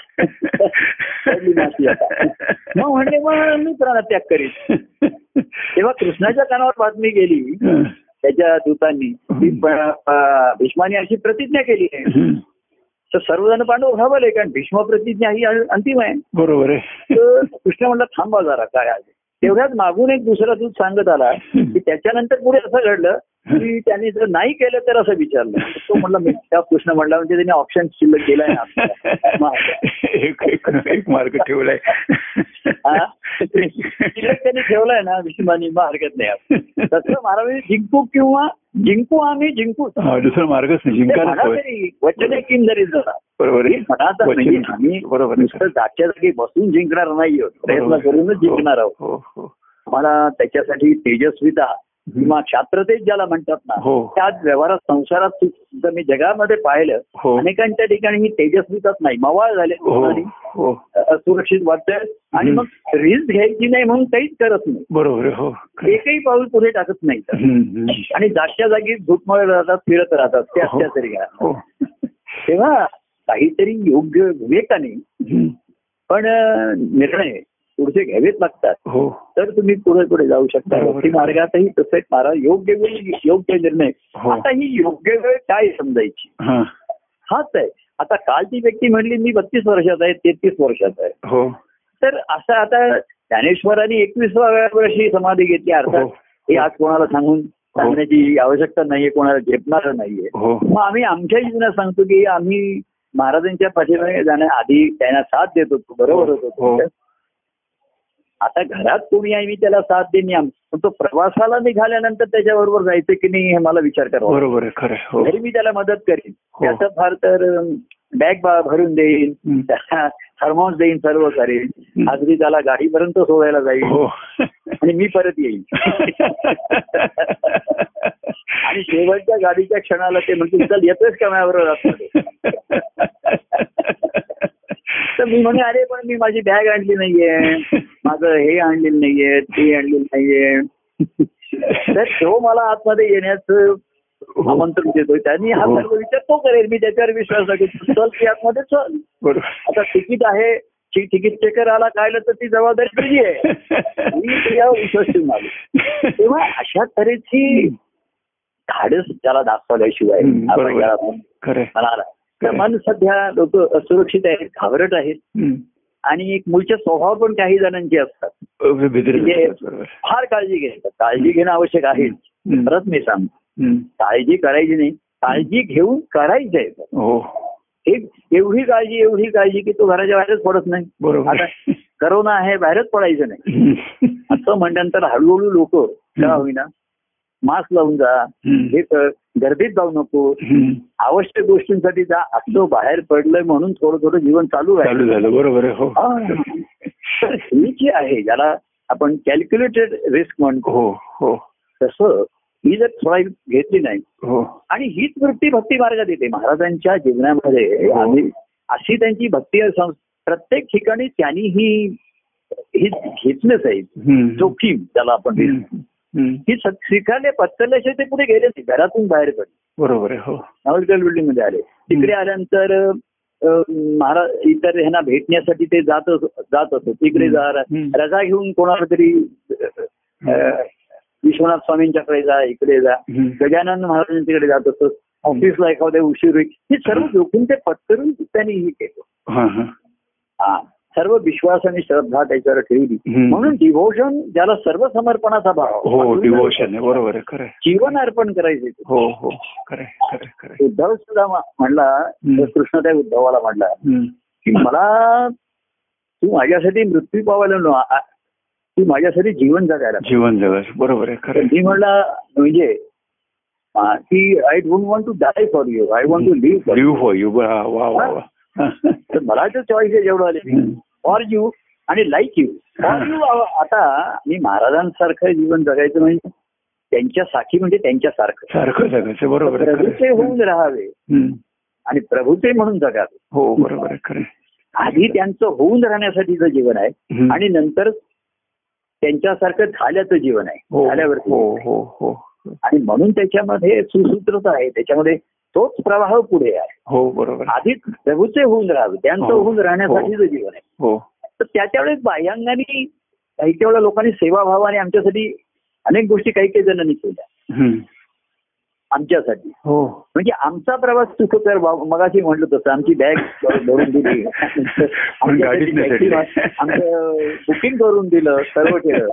मग म्हणले मग मी प्राणत्याग करीन. तेव्हा कृष्णाच्या कानावर बातमी गेली. त्याच्या दूतांनी भीष्माने अशी प्रतिज्ञा केली आहे. तर सर्वजण पांडव घाबरले कारण भीष्म प्रतिज्ञा ही अंतिम आहे. बरोबर आहे. तर कृष्ण म्हणला थांबा जरा काय आहे? तेवढ्याच मागून एक दुसरा दूत सांगत आला की त्याच्यानंतर पुढे असं घडलं की त्यांनी जर नाही केलं तर असं विचारलं. तो म्हणला मी त्या कृष्ण म्हणला म्हणजे त्यांनी ऑप्शन शिल्लक केलाय ना. एक एक एक मार्ग ठेवलाय. हा? शिल्लक त्यांनी ठेवलाय ना भीष्मानी मग हरकत नाही तसं महाराज जिंकू किंवा जिंकू आम्ही जिंकू. हा, दुसरा मार्गच नाही तरी वचने किम जरी. बरोबर हे आम्ही बरोबर जागच्या जागी बसून जिंकणार नाही प्रयत्न. करूनच जिंकणार आहोत. हो हो. मला त्याच्यासाठी तेजस्विता किंवा क्षात्रतेज ज्याला म्हणतात ना हो. त्याच व्यवहारात संसारात सुद्धा मी जगामध्ये पाहिलं. हो. अनेकांच्या ठिकाणी ही तेजस्विताच नाही मवाळ झाले हो आणि असुरक्षित वाटतंय. आणि. मग रिस्क घ्यायची नाही म्हणून काहीच करत नाही. बरोबर हो. एकही पाऊल पुढे टाकत नाही. आणि जागच्या जागी झुटमळ राहतात फिरत राहतात त्या हो. त्या तरी घ्या तेव्हा काहीतरी योग्य विवेकाने. पण निर्णय पुढचे घ्यावेच लागतात हो. तर तुम्ही पुढे पुढे जाऊ शकता. भक्ती मार्गातही तसं एक मारा योग्य वेळ योग्य निर्णय. हो. आता ही योग्य वेळ काय समजायची? हाच आहे. आता कालची व्यक्ती म्हणली मी बत्तीस वर्षात आहे तेहतीस वर्षात आहे. हो. तर असं आता ज्ञानेश्वरांनी एकवीसव्या वर्षी समाधी घेतली. अर्थात हो. आज कोणाला सांगून सांगण्याची आवश्यकता नाहीये कोणाला झेपणार नाहीये. मग आम्ही आमच्या जीवनात सांगतो की आम्ही महाराजांच्या पाठीमागे जाण्याआधी त्यांना साथ देत होतो बरोबर. होतो आता घरात कोणी आहे मी त्याला साथ देईन आम- पण तो प्रवासाला निघाल्यानंतर त्याच्याबरोबर जायचं की नाही हे मला विचार करावा बरोबर खरं. हो घरी मी त्याला मदत करीन हो. त्याचं फार तर बॅग भरून देईन हं. थर्मॉस देईन सर्व करेन. अगदी त्याला गाडीपर्यंत सोडायला जाईल हो आणि मी परत येईन आणि शेवटच्या गाडीच्या क्षणाला ते म्हणतील चल येतोयच का माझ्याबरोबर आतमध्ये?" तर मी म्हणे अरे पण मी माझी बॅग आणली नाहीये. माझं हे आणलेलं नाहीये ते आणलेलं नाहीये. तर तो मला आतमध्ये येण्याचं आमंत्रण देतोय. त्यांनी हा हो. सर्व विचार तो करेल. मी त्याच्यावर विश्वास चल ती आतमध्ये चल. आता तिकीट आहे. ती तिकीट चेकर आला काढलं तर ती जबाबदारी तुझी आहे. मी तुझ्यावर विश्वास ठेवून आलो तेव्हा अशा तऱ्हेची धाडस त्याला दाखवल्याशिवाय हम्म, आपण बरोबर. त्याला खरं म्हणाला तर मन सध्या लोक असुरक्षित आहेत घाबरट आहेत. आहे. आणि एक मूळचे स्वभाव पण काही जणांचे असतात. म्हणजे फार काळजी घेतात काळजी घेणं आवश्यक आहे. परत मी सांग हम्म. काळजी करायची नाही. काळजी घेऊन करायची आहे. हो. एवढी काळजी एवढी काळजी की तो घराच्या बाहेरच पडत नाही. बरोबर. आता करोना आहे बाहेरच पडायचं नाही. असं म्हणल्यानंतर हळूहळू लोक होईना मास्क लावून जा. हे कर. गर्दीत जाऊ नको. आवश्यक गोष्टींसाठी जा. असं बाहेर पडलंय म्हणून थोडं थोडं जीवन चालू झालं. बरोबर हो. हा. तर ही जी आहे ज्याला आपण कॅल्क्युलेटेड रिस्क म्हणतो. हो हो. तसं ही जर थोडा घेतली नाही हो. आणि हीच वृत्ती भक्ती मार्गात येते. महाराजांच्या जीवनामध्ये. आम्ही अशी त्यांची भक्ती प्रत्येक ठिकाणी त्यांनी ही घेतलंच आहे. जोखीम ज्याला आपण. ही स्वीकारले पत्करल्याशिवाय ते पुढे गेले नाही. घरातून बाहेर पडले. बरोबर आहे हो. बिल्डिंगमध्ये आले. तिकडे आल्यानंतर महाराज इतर ह्यांना भेटण्यासाठी ते जात जात असत तिकडे जा. रजा घेऊन कोणाला तरी विश्वनाथ स्वामींच्याकडे जा इकडे जा. गजानन महाराजांच्याकडे जात असत ऑफिसला एखाद्या उशीर होईल. हे सर्व जोखीम ते पत्करून त्यांनी हे केलं. हा हा. हा. सर्व विश्वास आणि श्रद्धा त्याच्यावर ठेवली. म्हणून डिव्होशन ज्याला सर्व समर्पणाचा भाव हो डिवोशन आहे बरोबर. जीवन अर्पण करायचे हो हो. उद्धव सुद्धा म्हणला. कृष्ण त्या उद्धवाला म्हणला. की मला तू माझ्यासाठी मृत्यू पावायला नो तू माझ्यासाठी जीवन जगायला जीवन जगायचं बरोबर आहे खरं. मी म्हणला म्हणजे की I don't want to die for you I want to live for live for you वा वा तर मला जो चॉईस आहे जेवढं आले फॉर यू आणि लाईक यू फॉर यू आता मी महाराजांसारखं जीवन जगायचं म्हणजे त्यांच्या साखी म्हणजे त्यांच्यासारखं सारखं. जगायचं बरोबर प्रभूचे. होऊन राहावे. आणि प्रभूचे म्हणून जगावे. हो बरोबर खरं. आधी त्यांचं होऊन राहण्यासाठीचं जीवन आहे. आणि नंतर त्यांच्यासारखं झाल्याचं जीवन आहे हो झाल्यावरती. हो हो हो. आणि म्हणून त्याच्यामध्ये सुसूत्रता आहे त्याच्यामध्ये तोच प्रवाह पुढे आहे. हो बरोबर. आधीच प्रभूचे होऊन राहावे त्यांचं हो. होऊन राहण्यासाठीचं जीवन आहे. हो. तर त्याच्या वेळेस बाह्यांगाने काही वेळा लोकांनी सेवाभावाने आमच्यासाठी अनेक गोष्टी काही काही जणांनी केल्या. आमच्यासाठी. हो. म्हणजे आमचा प्रवास सुखकर. मगाशी म्हटलं तसं आमची बॅग भरून दिली. आमचं बुकिंग करून दिलं सर्व केलं.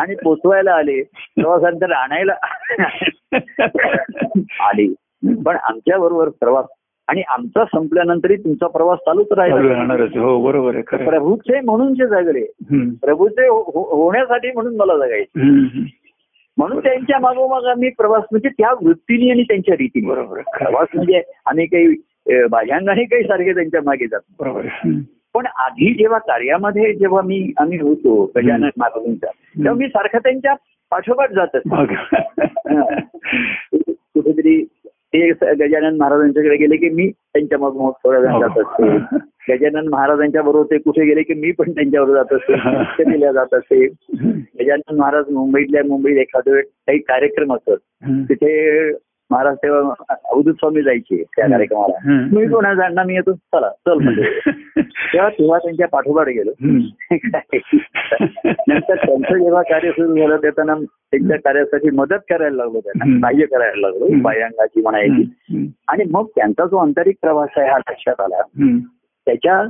आणि पोचवायला आले. प्रवासानंतर आणायला आले. पण आमच्या बरोबर प्रवास आणि आमचा संपल्यानंतरही तुमचा प्रवास चालूच चालू राहिला हो बरोबर आहे. प्रभूचे म्हणून जे जगले. प्रभूचे हो- हो- होण्यासाठी म्हणून मला जगायचे. म्हणून त्यांच्या मागोमाग आम्ही प्रवास म्हणजे त्या वृत्तीने आणि त्यांच्या रीतीने. बरोबर. प्रवास म्हणजे आम्ही काही बाह्यांगाने काही सारखे त्यांच्या मागे जातो बरोबर. पण आधी जेव्हा कार्यामध्ये जेव्हा मी आम्ही होतो गजानन महाराजांचा तेव्हा मी सारखं त्यांच्या पाठोपाठ जात कुठेतरी ते गजानन महाराजांच्याकडे गेले की मी त्यांच्या मग मग थोड्या वेळ जात असते. गजानन महाराजांच्या बरोबर ते कुठे गेले की मी पण त्यांच्याबरोबर जात असते. शिक्षकेला जात असते. गजानन महाराज मुंबईतल्या मुंबईत एखाद्या वेळ काही कार्यक्रम असत. तिथे महाराज तेव्हा अवधूत स्वामी जायचे त्या कार्यक्रमाला. मी कोणा जाणणार मी येतो चला चल म्हणजे तेव्हा तेव्हा त्यांच्या पाठोपाठ गेलो. नंतर त्यांचं जेव्हा कार्य सुरू झालं त्यातना त्यांच्या कार्यासाठी मदत करायला लागलो त्यांना. सहाय्य करायला लागलो. बाह्यांगाची म्हणायची. आणि मग त्यांचा जो आंतरिक प्रवास आहे हा लक्षात आला. त्याच्या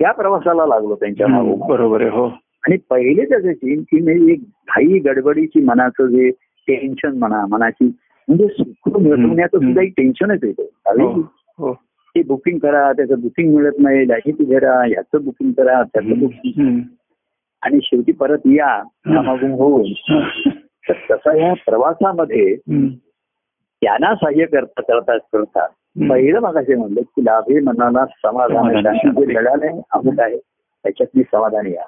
त्या प्रवासाला लागलो त्यांच्या. मागोमाग बरोबर आहे हो आणि पहिले त्याचे की मी एक घाई गडबडीची मनाचं जे टेन्शन म्हणा मनाची म्हणजे सुख मिळवण्याचं. सुद्धा एक टेन्शनच येतं हो त्यावेळी हो ते बुकिंग करा त्याचं बुकिंग मिळत नाही लाईटी करा ह्याचं बुकिंग करा त्याचं बुकिंग. आणि शेवटी परत या कामागून होऊन तर तसा या प्रवासामध्ये. त्यांना सहाय्य करता करता करता. पहिलं मगाशी म्हणलं की लाभे मनाला समाधान. जे लढाले अमुक आहे त्याच्यात मी समाधानी या.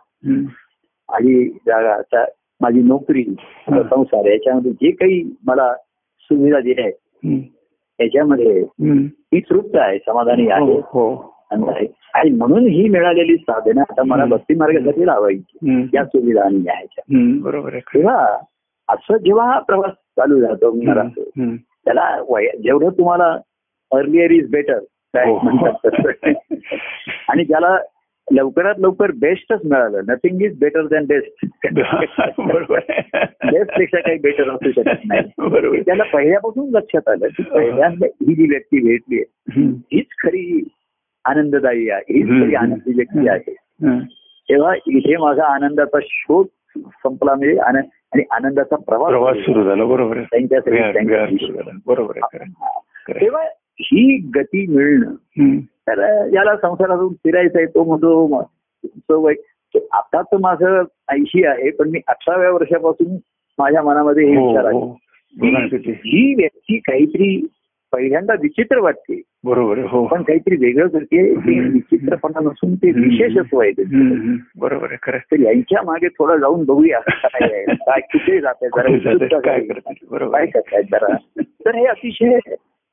माझी जागा आता माझी नोकरी हा. संसार याच्यामध्ये जे काही मला सुविधा दिल्या आहेत. त्याच्यामध्ये. मी तृप्त आहे समाधानी आहे हो हो आहे आणि म्हणून ही मिळालेली साधना आता मला. भक्ती मार्गासाठी लावायची. या सुविधा आणि या ह्याच्या हम्म. बरोबर. तेव्हा असं जेव्हा हा प्रवास चालू. हम्म. त्याला जेवढं तुम्हाला अर्लियर इज बेटर काय हो. म्हणतात. आणि त्याला लवकरात लवकर बेस्टच मिळालं. Nothing is better than best. बेस्टपेक्षा काही बेटर असू शकत नाही. त्याला पहिल्यापासून लक्षात आलं की पहिल्यांदा ही जी व्यक्ती भेटली. हीच खरी आनंददायी आहे. हीच खरी आनंदी व्यक्ती आहे. तेव्हा इथे माझा आनंदाचा शोध संपला म्हणजे आनंद आणि आनंदाचा प्रवास प्रवास सुरू झाला. बरोबर आहे. तेव्हा ही गती मिळणं. तर याला संसारातून फिरायचा आहे तो म्हणतो तो वय- आता तर माझं ऐंशी आहे पण मी अठराव्या वर्षापासून माझ्या मनामध्ये हे हो, विचार आहे हो. ही व्यक्ती काहीतरी पहिल्यांदा विचित्र वाटते बरोबर आहे हो पण काहीतरी वेगळं करते ते. विचित्रपणा नसून ते. विशेषत्व आहे. बरोबर आहे खरं आहे. तर यांच्या मागे थोडं जाऊन बघूया काय आहे, काय कुठे जाते जरा जाते, उत्सुकता काय झाली. करते बरोबर काय आहे. करतायत जरा तर हे अतिशय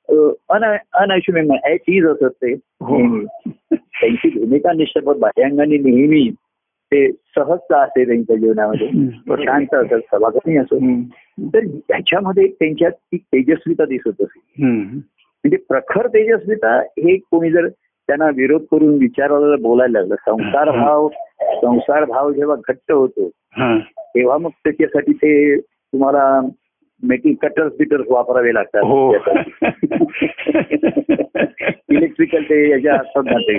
अनैशुमे टीज असत ते हो. त्यांची भूमिका निष्ठपद बाह्यांगाने नेहमी ते सहजता असते त्यांच्या जीवनामध्ये. शांत असत सभागती असो. तर त्याच्यामध्ये त्यांच्यात ती तेजस्विता दिसत असे. म्हणजे प्रखर तेजस्विता हे कोणी जर त्यांना विरोध करून विचारायला बोलायला लागलं संसार भाव संसार भाव जेव्हा घट्ट होतो. तेव्हा मग त्याच्यासाठी ते तुम्हाला मेटल कटर्स बिटर्स वापरावे लागतात. हो. इलेक्ट्रिकल ते याच्या असतात ना ते.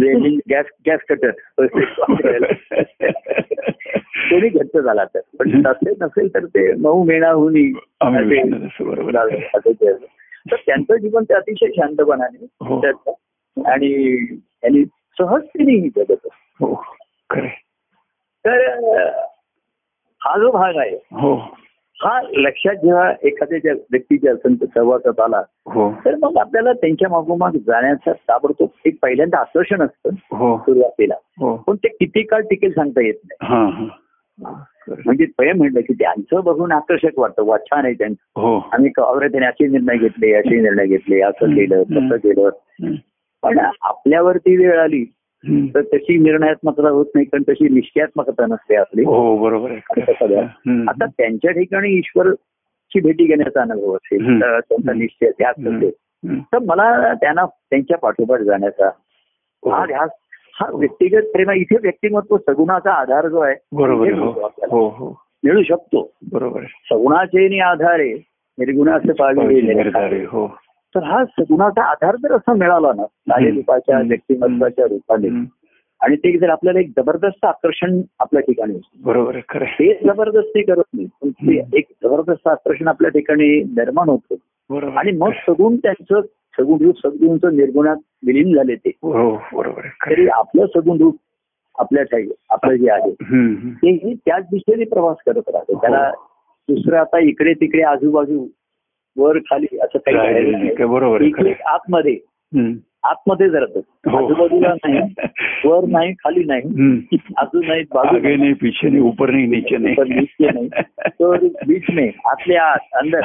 Welding gas gas cutter. कोणी घट्ट झाला तर. पण नसेल नसेल तर ते मऊ मेणा होऊन. तर त्यांचं जीवन ते अतिशय शांतपणाने हो. आणि त्यांनी सहजतेने जगत. हो तर अं, हा जो भाग आहे हो. हा लक्षात जेव्हा एखाद्या व्यक्तीच्या संत सहवासात आला हो. तर मग आपल्याला त्यांच्या मागोमाग जाण्याचं ताबडतोब एक पहिल्यांदा आकर्षण असतं हो. सुरुवातीला. हो. पण ते किती काळ टिकेल सांगता येत नाही. म्हणजे पहिले म्हणलं की त्यांचं बघून आकर्षक वाटतं. वा छान आहे त्यांचं. आम्ही त्याने असे निर्णय घेतले असे निर्णय घेतले असं केलं तसं केलं. पण आपल्यावरती वेळ आली. तर तशी निर्णयात्मकता होत नाही कारण तशी निश्चयात्मकता नसते आपली हो बरोबर असं सगळं. हम्म. आता त्यांच्या ठिकाणी ईश्वरची भेटी घेण्याचा अनुभव असेल त्यांचा. निश्चय ध्यास. असेल. तर मला त्यांना त्यांच्या पाठोपाठ जाण्याचा हो. हा ध्यास हा व्यक्तिगत प्रेम इथे व्यक्तिमत्व सगुणाचा आधार जो आहे बरोबर हे हो. हो हो मिळू शकतो बरोबर सगुणाचे आधारे निर्गुणाचे निर्धारे हो तर हा सगुणाचा आधार जर असा मिळाला ना कार्यरूपाच्या हम्म. व्यक्तिमत्वाच्या रूपाने. आणि ते जर आपल्याला एक जबरदस्त आकर्षण आपल्या ठिकाणी असतं बरोबर. ते जबरदस्ती करत नाही पण ते. एक जबरदस्त आकर्षण आपल्या ठिकाणी निर्माण होतं बरोबर आणि. मग सगुण त्यांचं सगुण रूप सद्गुणचं निर्गुणात विलीन झाले ते हो बरोबर आहे खरं तरी. आपलं सगुण रूप आपल्या ठाई आपलं जे आहे. तेही त्याच दिशेने प्रवास करत राहते हो. त्याला दुसरं आता इकडे तिकडे आजूबाजू वर खाली असं काही नाही. नाही. बरोबर. आतमध्ये. आतमध्ये राहतो हो. आजूबाजूला नाही वर नाही खाली नाही. आजू नाही बाजू नाही पीछे नाही ऊपर नाही नीचे नाही नीचे नाही. तर बीच में आतले आत अंदर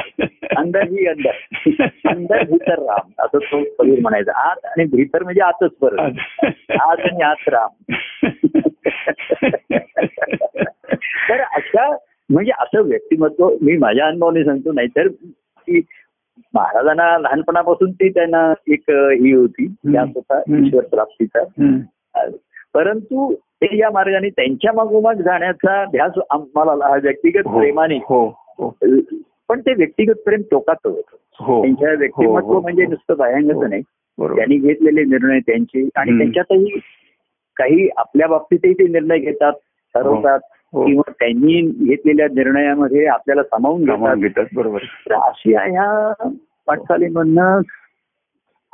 अंदर ही अंदर अंदर भीतर राम असं तो कबीर म्हणायचा आत आणि भीतर म्हणजे आतच परत आत आणि आत राम तर अशा म्हणजे असं व्यक्तिमत्व मी माझ्या अनुभवाने सांगतो नाहीतर की महाराजांना लहानपणापासून ती त्यांना एक ही होती. ईश्वर प्राप्तीचा. परंतु ते या मार्गाने त्यांच्या मागोमाग जाण्याचा ध्यास आम्हाला व्यक्तिगत हो प्रेमाने हो हो पण ते व्यक्तिगत प्रेम टोकाचं होतं त्यांच्या व्यक्तिमत्व. म्हणजे नुसतं बाह्यांगच. नाही त्यांनी घेतलेले निर्णय त्यांचे आणि. त्यांच्यातही काही आपल्या बाबतीतही ते निर्णय घेतात ठरवतात हो. किंवा त्यांनी घेतलेल्या निर्णयामध्ये आपल्याला सामावून घेतात बरोबर अशी ह्या वाटचालीमधनं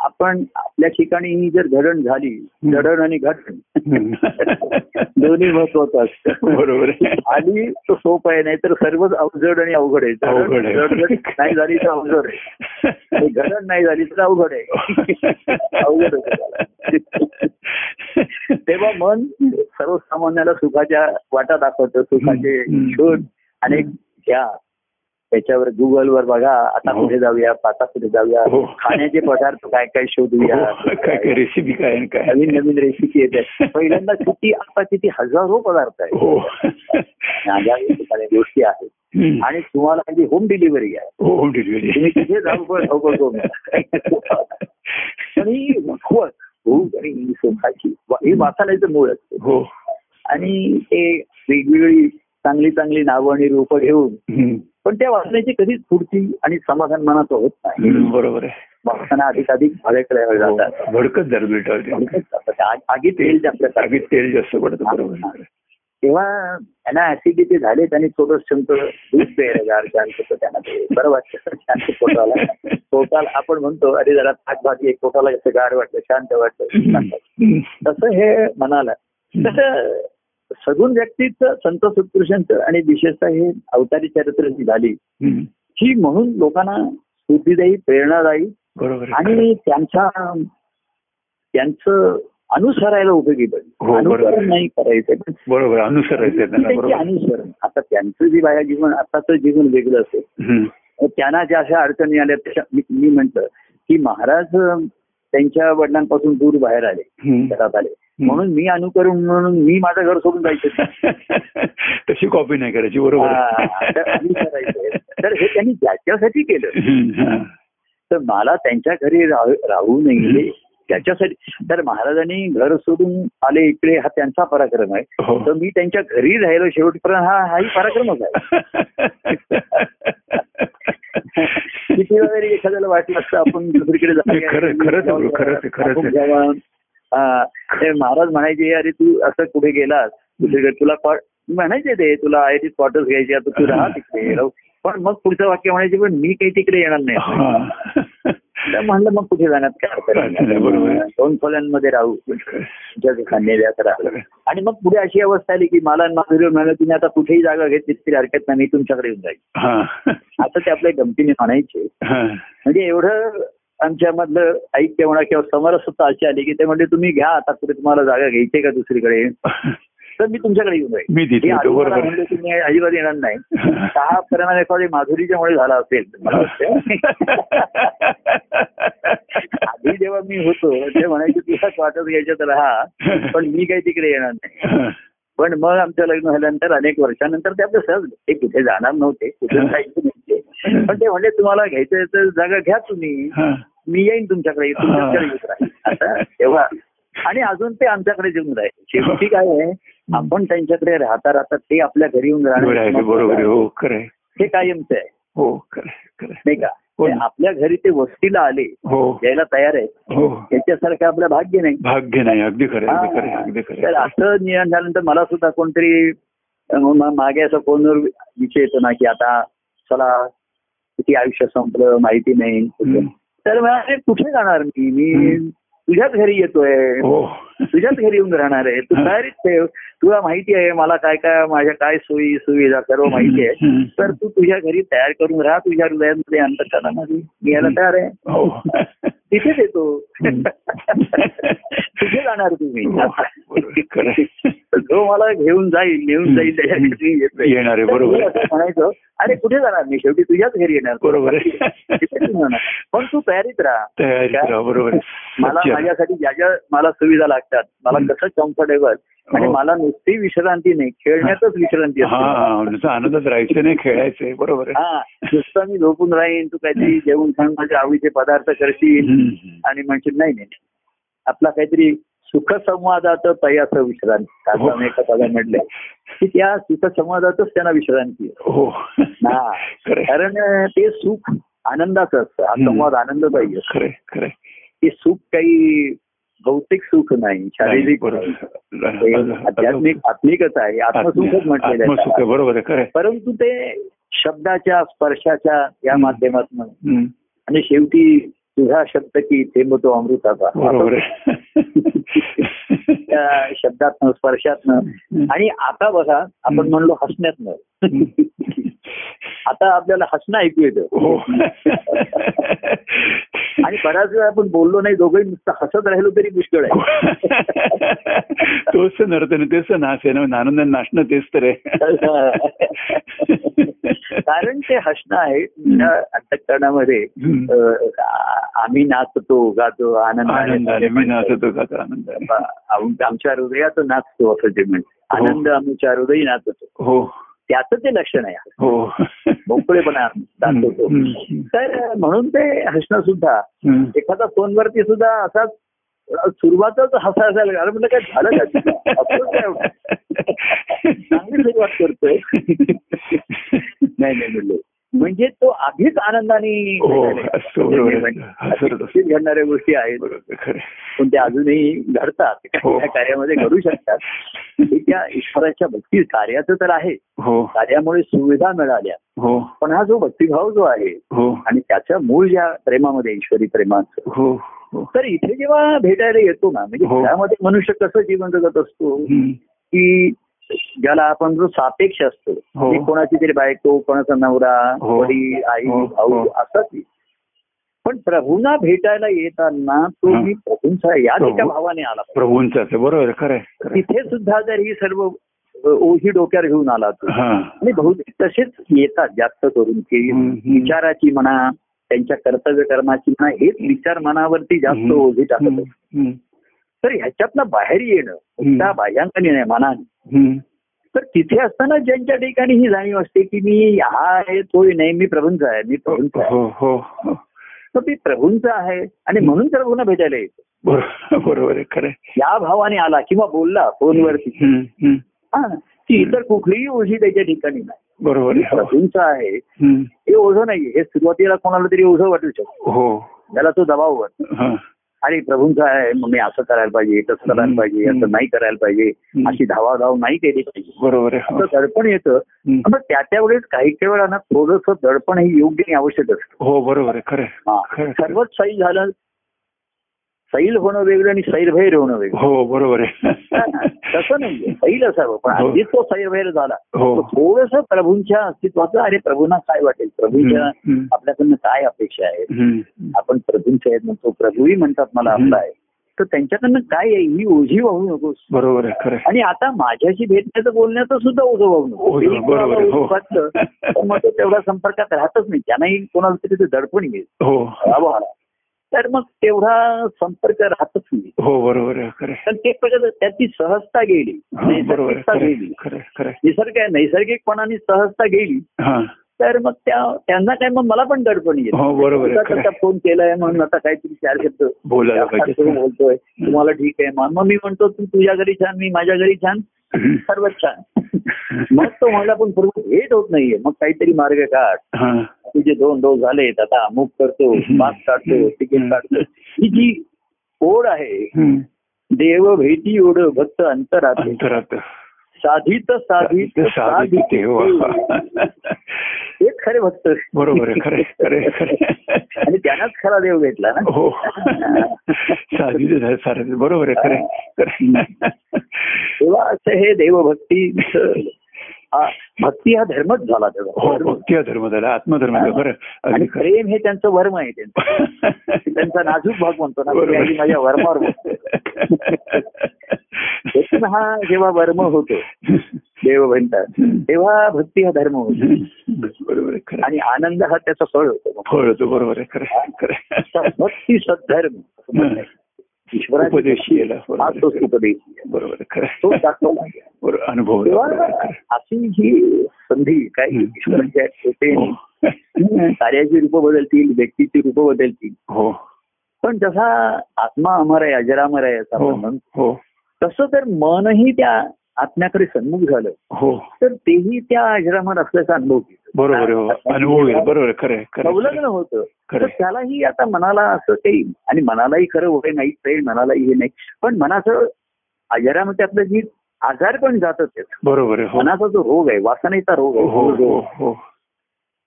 आपण आपल्या ठिकाणी ही जर घडण झाली. जडण आणि घडण हम्म. दोन्ही महत्वाचं असतं बरोबर. आणि तो सोप आहे नाही तर सर्वच अवजड आणि अवघड आहे नाही झाली तर अवजड आहे आणि घडण नाही झाली तर अवघड आहे अवघड तेव्हा मन सर्वसामान्याला सुखाच्या वाटा दाखवतं सुखाचे. शोध अनेक घ्या त्याच्यावर गुगलवर बघा आता हो. पुढे जाऊया आता पुढे जाऊया. खाण्याचे पदार्थ काय काय शोधूया. हो, काय काय रेसिपी काय नवीन नवीन रेसिपी येतात पहिल्यांदा किती आता किती हजारो पदार्थ आहेत. हो. गोष्टी आहेत. आणि तुम्हाला म्हणजे होम डिलिव्हरी आहे. होम डिलिव्हरी तुम्ही तिथे जाऊ. आणि भूक आणि सुखाची हे वाचायचं मूळ असतं. हो. आणि ते वेगवेगळी चांगली चांगली नावं आणि रूपं घेऊन. पण त्या वाचण्याची कधीच स्फूर्ती आणि समाधान मनाचं होत नाही. बरोबर आहे. वाचताना अधिक अधिक भावेकडे हो, जातात. भडकत जर जातात. आगीत येईल आपल्या आगीत तेल जास्त पडतं बरोबर. तेव्हा त्यांना ऍसिडिटी झाले त्यांनी थोडं शंक दूध प्यायला त्यांना ते. बरं वाटतं. शांत पोटाला. पोटाला आपण म्हणतो अरे जरा ताक भाजी एक पोटाला कसं गार वाटतं शांत वाटतं. तसं हे मनाला. तसं सगुण व्यक्तीचं संत सत्पुरुषांचं आणि विशेषतः हे अवतारी चरित्र जी झाली. ही म्हणून लोकांना स्फूर्तीदायी प्रेरणादायी बरोबर. आणि त्यांच्या त्यांचं अनुसरायला उपयोगी हो, पडली बरोबर. अनुसरण नाही करायचं बरोबर अनुसरायचं त्यांचे अनुसरण आता त्यांचं जे बाया जीवन आताचं जीवन वेगळं असेल. त्यांना ज्या अशा अडचणी आल्या त्याच्या मी म्हंटल की महाराज त्यांच्या वडिलांपासून दूर बाहेर आले. घरात आले म्हणून मी अनुकरण म्हणून मी माझं घर सोडून जायचं. तशी कॉपी नाही करायची बरोबर. आहे. हा, तर हे त्यांनी ज्याच्यासाठी केलं. तर मला त्यांच्या घरी राहू नये. त्याच्यासाठी तर महाराजांनी घर सोडून आले इकडे हा त्यांचा पराक्रम आहे. हो. तर मी त्यांच्या घरी राहिलो शेवटपर्यंत हा हाही पराक्रमच आहे. किती वेळा जरी एखाद्याला वाटलं असतं आपण दुसरीकडे खरंच खरंच ते महाराज म्हणायचे अरे तू असं कुठे गेलास? दुसरीकडे तुला म्हणायचे ते तुला आय टी क्वार्टर्स घ्यायचे आता तू राहा तिकडे राहू. पण मग पुढचं वाक्य म्हणायचे पण मी काही तिकडे येणार नाही. हा. म्हणलं मग कुठे जाण्यात काय दोन खोल्यांमध्ये राहू. आणि मग पुढे अशी अवस्था आली की मला माधुरी म्हणाले तुम्ही आता कुठेही जागा घेतली तरी हरकत नाही मी तुमच्याकडे येऊन जाईल. असं ते आपल्या गमतीने म्हणायचे. म्हणजे एवढं आमच्यामधलं ऐक्य म्हणा किंवा समरसता अशी आली की ते म्हणजे तुम्ही घ्या आता कुठे तुम्हाला जागा घ्यायची का दुसरीकडे? तर मी तुमच्याकडे येऊन जाईल. हे मी अजिबात येणार नाही. हा परिणाम एखादी माधुरीच्यामुळे झाला असेल. आधी जेव्हा मी होतो ते म्हणायचे तुलाच वाटत घ्यायचं तर हा पण मी काही तिकडे येणार नाही. पण मग आमचं लग्न झाल्यानंतर अनेक वर्षानंतर ते आपलं सहज ते कुठे जाणार नव्हते कुठे जायचं नव्हते. पण ते म्हणजे तुम्हाला घ्यायचं तर जागा घ्या तुम्ही. मी येईन तुमच्याकडे तुमच्याकडे येत राहील तेव्हा आणि अजून ते आमच्याकडे येऊन राहील. शेवटी काय आहे आपण त्यांच्याकडे राहता राहता ते आपल्या घरी येऊन राहणार. हो हे कायमचं आहे. हो. नाही का? हो. आपल्या घरी ते वस्तीला आले हो. यायला तयार आहेत. हो. याच्यासारखं आपलं भाग्य नाही. भाग्य नाही. अगदी खरं अगदी खरं. असं नियम झाल्यानंतर मला सुद्धा कोणतरी मागे असं फोनवर विषय येतो ना की आता चला किती आयुष्य संपलं माहिती नाही. तर मला अरे कुठे जाणार मी? मी तुझ्याच घरी येतोय. हो. तुझ्याच घरी येऊन राहणार आहे. तू तयारीच ठेव तुला माहिती आहे मला काय काय माझ्या काय सोयी सुविधा सर्व माहिती आहे. तर तू तुझ्या घरी तयार करून राहा तुझ्या हृदयामध्ये अंतकरणामध्ये. मी यायला तयार आहे. हो. तिथेच येतो. कुठे जाणार तुम्ही. जो मला घेऊन जाईल नेऊन जाईल. येणार आहे, बरोबर म्हणायचो अरे कुठे जाणार मी शेवटी तुझ्याच घरी येणार बरोबर. पण तू तयारीत राहा बरोबर. मला. माझ्यासाठी ज्या ज्या मला सुविधा लागतात मला. कसं कम्फर्टेबल आणि हो. मला नुसती विश्रांती नाही खेळण्यातच विश्रांती असते आनंदात राहायचं नाही खेळायचंय बरोबर हा नुसतं मी झोपून राहीन तू काहीतरी जेवण खाऊन माझ्या आवडीचे पदार्थ करशील. आणि म्हणशील नाही नाही आपला काहीतरी सुखसंवादाचं तयाचं विश्रांती हो. एका पदा म्हटलंय की त्या सुखसंवादातच त्यांना विश्रांती. हो कारण ते सुख आनंदाचं असतं हा. संवाद आनंद पाहिजे ते सुख काही भौतिक सुख नाही शारीरिक आध्यात्मिक आत्मिकच आहे आत्मसुखच म्हटलेलं. बरोबर आहे परंतु ते शब्दाच्या स्पर्शाच्या या. माध्यमातून. आणि शेवटी तुझा शब्द की थेंब तो अमृताचा. त्या शब्दातनं स्पर्शातनं. आणि आता बघा आपण. म्हणलो हसण्यातनं. आता आपल्याला हसणं ऐकू येतं. हो. आणि बऱ्याच वेळा आपण बोललो नाही दोघंही नुसतं हसत राहिलो तरी पुष्कळ आहे. तोच नर्तन तेच नाच आहे ना आनंद नाचणं तेच तर आहे. कारण ते हसणं आहे अंतकरणामध्ये आम्ही नाचतो गातो आनंद नाचतो गातो आनंदाने आमच्या हृदयात नाचतो असं ते म्हणते हो. आनंद आमच्या हृदयी नाचतो. हो. त्याचं ते लक्षण आहे हो मोकळेपणा दाखवतो. तर म्हणून ते हसणं सुद्धा. एखादा फोनवरती सुद्धा असाच सुरुवातच हसायला लागला. अरे म्हटलं काय झालं का काय? चांगली सुरुवात करतोय नाही नाही म्हणलं म्हणजे तो अधिक आनंदाने हो, आहे. म्हणजे घडणाऱ्या गोष्टी आहेत. पण त्या अजूनही घडतात. हो. त्या कार्यामध्ये घडू शकतात. त्या ईश्वराच्या भक्ती कार्याचं तर आहे. हो. कार्यामुळे सुविधा मिळाल्या. पण हा जो भक्तिभाव जो आहे आणि त्याचं मूळ ज्या प्रेमामध्ये ईश्वरी प्रेमाचं. तर इथे जेव्हा भेटायला येतो ना म्हणजे. त्यामध्ये मनुष्य कसं जीवन जगत असतो. की ज्याला आपण जो सापेक्ष असतो हो. की कोणाची तरी बायको कोणाचा नवरा हो. वडील आई हो. भाऊ. असाच पण प्रभूंना भेटायला येताना तो हा. मी प्रभूंचा या. एका भावाने आला प्रभूंच बरोबर खरं. तिथे सुद्धा जर ही सर्व ओही डोक्यावर घेऊन आला तो आणि बहुतेक तसेच येतात जास्त करून की. विचाराची म्हणा त्यांच्या कर्तव्य कर्माची म्हणा हेच विचार मनावरती जास्त. ओझी टाकत. असतात. तर ह्याच्यातनं बाहेर येणं. त्या बाह्यांकाने नाही मनाने. तर तिथे असताना ज्यांच्या ठिकाणी ही जाणीव असते की मी हा आहे तोही नाही मी प्रभूंचा आहे मी प्रभूंचा आहे. हो हो हो. तर मी प्रभूंचा आहे आणि म्हणून प्रभूंना भेटायला येतो. बरोबर आहे खरं. या भावाने आला किंवा बोलला फोनवरती. हा की इतर कुठलीही ओझी त्याच्या ठिकाणी नाही. बरोबर हो. प्रभूंचा आहे. हे ओझं नाहीये. हे सुरुवातीला कोणाला तरी ओझं वाटू शकतो. हो. त्याला तो दबाव वाटतो. अरे प्रभूंचा आहे मग मी असं करायला पाहिजे तसं करायला. पाहिजे असं नाही करायला पाहिजे. अशी धावाधाव नाही केली पाहिजे बरोबर आहे हो. असं दडपण येतं. मग त्या त्या वेळेस काही काही वेळा ना थोडंसं दडपण हे योग्य आणि आवश्यक असतं हो बरोबर आहे खरं. सर्वच सैल झालं सैल होणं वेगळं आणि सैरभैर होणं वेगळं. हो बरोबर आहे. तसं नाहीये सैल असावं पण हो. अगदीच तो सैरभैर झाला. हो. थोडस प्रभूंच्या अस्तित्वाचं अरे प्रभूंना काय वाटेल? प्रभूंच्या. आपल्याकडनं काय अपेक्षा आहे. आपण प्रभूंचे आहेत म्हणतो प्रभूही म्हणतात मला. आपला आहे. तर त्यांच्याकडनं काय आहे? ही ओझी वाहू नकोस. बरोबर. आणि आता माझ्याशी भेटण्याचं बोलण्याचं सुद्धा ओझं वाहू नको हो. तेवढ्या संपर्कात राहतच नाही. त्यांनाही कोणाला तरी ते दडपण येईल. हो. तर मग तेवढा संपर्क राहतच नाही. हो बरोबर. तर ते त्याची सहजता गेली नैसर्गिकता. गेली. निसर्ग नैसर्गिकपणाने सहजता गेली. हा. तर मग त्या त्यांना काय मग मला पण दडपण येत. हो. फोन केलाय म्हणून आता काहीतरी चार शब्द बोलतोय. तुम्हाला ठीक आहे मग मग मी म्हणतो तू तुझ्या घरी छान मी माझ्या घरी छान. सर्वच छान. मग तो म्हणला पण पूर्व भेट होत नाहीये. मग काहीतरी मार्ग काढ. तुझे दोन डोस झालेत आता अमुक करतो मास्क काढतो तिकीट काढतो. ही जी ओढ आहे. देव भेटी ओढ भक्त अंतरात. अंतरात. साधित साधित साधित. हेच खरे भक्त. बरोबर आहे खरे खरे खरे आणि त्यांनाच खरा देव भेटला ना. हो. साधित सारं बरोबर आहे खरे खरे तेव्हा असं हे देवभक्ती भक्ती हा धर्मच झाला हो तेव्हा भक्ती हा धर्म झाला आत्मधर्म आणि. प्रेम हे त्यांचं वर्म आहे त्यांचं. त्यांचा नाजूक भाग म्हणतो ना माझ्या वर्मावर हा जेव्हा वर्म होतो देव म्हणतात तेव्हा भक्ती हा धर्म होतो. बरोबर आणि आनंद हा त्याचा फळ होतो. फळ होतो बरोबर आहे भक्ती सद्धर्म. बरोबर. खरं. बरोबर अनुभव. अशी ही संधी काय. ईश्वराच्या कृपेने हो. कार्याची रूप बदलतील व्यक्तीची रूप बदलतील. हो. पण जसा आत्मा अमर आहे अजरामर आहे असं हो म्हणतो हो. तसं तर मनही त्या आत्म्याकडे सन्मुख झालं. हो. तर तेही त्या अजरामर असल्याचा अनुभव बरोबर हो. अनुभव बरोबर खरं संलग्न होतं. तर. त्यालाही आता मनाला असं काही आणि मनालाही खरं होय नाही ते मनालाही हे नाही. पण मनाचं अजरामध्ये आपलं जी आजार पण जातच. बरोबर हो. मनाचा जो रोग आहे वासनेचा रोग हो हो आहे. हो.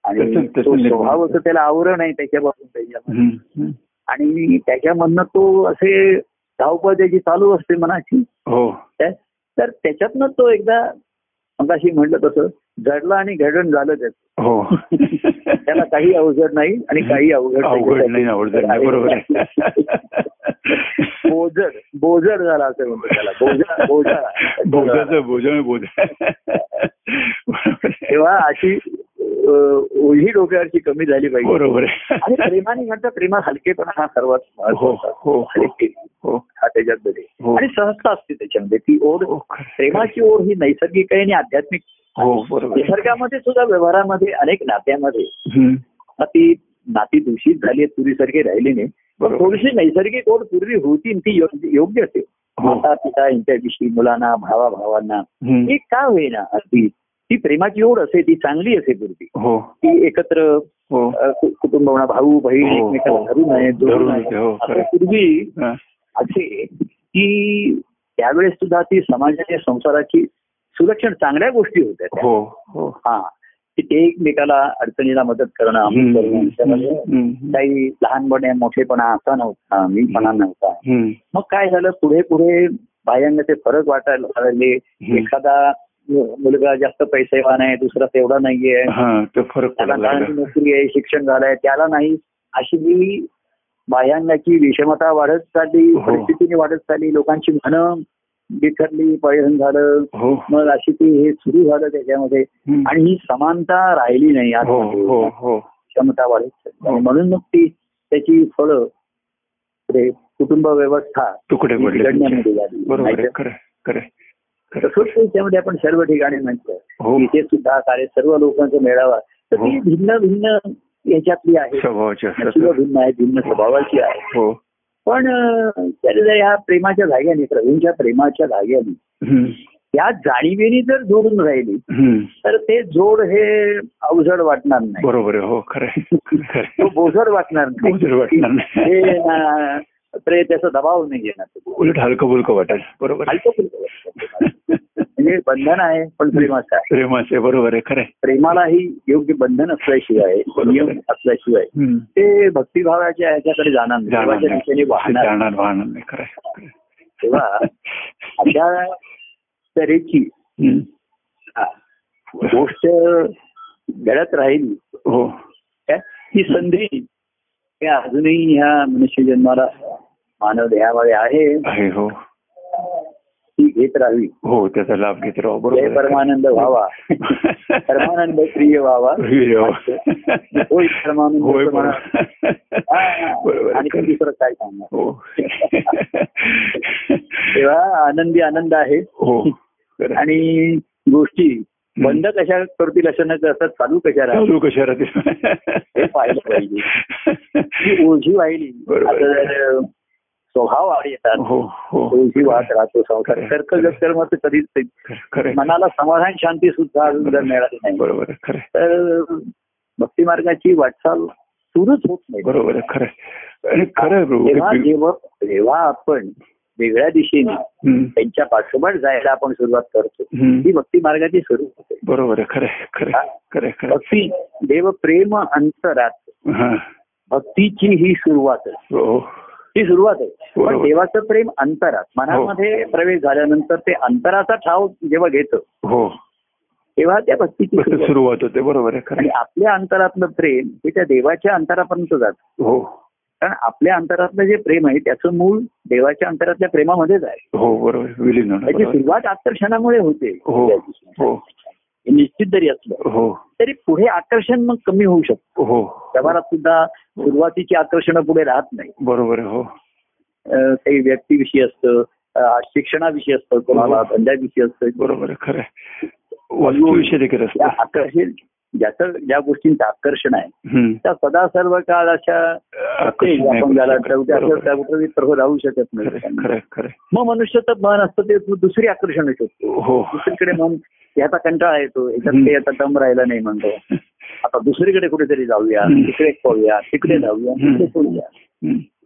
आणि तो स्वभाव असं त्याला आवरण आहे त्याच्यापासून हम्म. आणि त्याच्यामधनं तो असे धावपळ त्याची चालू असते मनाची. हो. तर त्याच्यातनं तो एकदा मगाशी म्हटलं तसं जडला आणि घडण झालं त्याचं हो. त्याला काही अवघड नाही आणि काही अवघड अवघड नाही अवघड नाही बरोबर बोजड बोजड झाला असं म्हणतो त्याला. बोजा बोजा. बोजाचं बोजा. बोजा. तेव्हा अशी ओझी डोक्यावरची कमी झाली पाहिजे बरोबर आणि प्रेमाने म्हणतात प्रेमात हलकेपणा हा सर्वात हो महत्त्वाचा हो हलके हो हा त्याच्यामध्ये हो. आणि सहजता असते त्याच्यामध्ये ती ओढ हो. प्रेमाची ओढ ही नैसर्गिक आहे आणि आध्यात्मिक हो. निसर्गामध्ये सुद्धा व्यवहारामध्ये अनेक नात्यामध्ये ती नाती दूषित झाली पूर्वीसारखी राहिली नाही पण. थोडीशी नैसर्गिक ओढ पूर्वी होती ती योग्य असेल हो. माता पिता यांच्याविषयी मुलांना भावा भावांना. ही का होईना अगदी ती प्रेमाची ओढ असे ती चांगली असे पूर्वी हो ती एकत्र हो कुटुंब म्हणा भाऊ बहीण हो, एकमेकाला खरं. असं पूर्वी. असे की त्यावेळेस सुद्धा ती समाजाच्या संसाराची सुरक्षण चांगल्या गोष्टी होत्या त्या. हो हो हा की ते एकमेकाला अडचणीला मदत करणं. काही लहानपणे मोठेपणा असा नव्हता मीपणा नव्हता. मग काय झालं पुढे पुढे बाह्यांना ते फरक वाटायला लागले. एखादा मुलगा जास्त पैसेवान आहे दुसरा तेवढा नाहीये. हा त्याला नोकरी आहे शिक्षण झालंय त्याला नाही. अशी जी बाह्यांची विषमता वाढत चालली हो. परिस्थितीने वाढत चालली लोकांची मनं बिथरली पळण झालं. हो. मग अशी ती हे सुरू झालं त्याच्यामध्ये. आणि ही समानता राहिली नाही हो आतमध्ये. हो. क्षमता वाढत म्हणून मग ती त्याची फळं कुटुंब व्यवस्था बिघडण्यामध्ये. झाली आपण सर्व ठिकाणी म्हणतो. हो. इथे सुद्धा कार्य सर्व लोकांचा मेळावा. तर ती हो. भिन्न भिन्न याच्यातली आहे. भिन्न आहे भिन्न स्वभावाची आहे. हो. पण त्याला ह्या प्रेमाच्या धाग्याने प्रभूंच्या प्रेमाच्या धाग्याने. त्या जाणीवेने जर जोडून राहिली. तर ते जोड हे अवजड वाटणार नाही. बरोबर हो खरं. बोजड वाटणार नाही. त्याचा दबाव नाही येणार. उलट हलकं फुलकं वाटेल. बरोबर. हलकं फुलकं. म्हणजे बंधन आहे पण प्रेमाचं आहे. प्रेमाचे बरोबर आहे खरं. प्रेमालाही योग्य बंधन असल्याशिवाय नियम असल्याशिवाय. ते भक्तिभावाच्या ह्याच्याकडे जाणार देवाच्या दिशेने वाहणार वाहणार नाही. खरं. तेव्हा अशा तऱ्हेची गोष्ट घडत राहिली. हो. ही संधी. हे अजूनही ह्या मनुष्य जन्माला मानव देहामध्ये आहे. हो. ती घेत राहावी. हो त्याचा लाभ घेत राहू बरोबर. परमानंद व्हावा. परमानंद प्रिय व्हावा. होय, हो. परमानंद. होय. बरोबर. आणि. दुसरं काय सांगणार? हो. तेव्हा आनंदी आनंद आहे. हो. आणि गोष्टी बंद कशा करतील असं न करता चालू कशा राहतील? चालू कशा राहतील? हे पाहिलं पाहिजे. ओझी वाहिली. स्वभाव आड येतात हो हो वाहत राहतो संसार खरं. कर्क कर्म तर कधीच. मनाला समाधान शांती सुद्धा अजून जर मिळाली नाही बरोबर. तर भक्ती मार्गाची वाटचाल सुरूच होत नाही बरोबर खरं खरं जेव्हा जेव्हा आपण वेगळ्या दिशेने. त्यांच्या पाठोपाठ जायला आपण सुरुवात करतो. ही भक्ती मार्गाची सुरुवात होते बरोबर खरं. भक्ती देव प्रेम अंतरात. भक्तीची ही सुरुवात हो ही सुरुवात आहे. पण. देवाचं प्रेम अंतरात मनामध्ये प्रवेश झाल्यानंतर ते अंतराचा ठाव जेव्हा घेतं हो. तेव्हा त्या भक्तीची सुरुवात होते. बरोबर आहे आणि. आपल्या अंतरातलं प्रेम हे त्या देवाच्या अंतरापर्यंत जातं. हो. कारण आपल्या अंतरातलं जे प्रेम आहे त्याचं मूळ देवाच्या अंतरातल्या प्रेमामध्येच आहे. हो बरोबर त्याची. सुरुवात आकर्षणामुळे होते. हो. हो हे. निश्चित जरी असलं हो. तरी पुढे आकर्षण मग कमी होऊ शकतं. हो. व्यवहारात सुद्धा सुरुवातीची आकर्षण पुढे राहत नाही. बरोबर हो. काही व्यक्तीविषयी असतं शिक्षणाविषयी असतं कोणाला धंद्याविषयी असतं. बरोबर खरं आहे. ज्याचं ज्या गोष्टींचं आकर्षण आहे. त्या सदा सर्व काळ अशा राहू शकत नाही. मग मनुष्य तर मन असतं ते दुसरी आकर्षण शोधतो हो दुसरीकडे मन ह्याचा कंटाळा येतो ह्याच्यात हम्म. ते आता दम राहिला नाही म्हणतो आता दुसरीकडे कुठेतरी जाऊया. तिकडे पाहूया तिकडे जाऊया. तिकडे.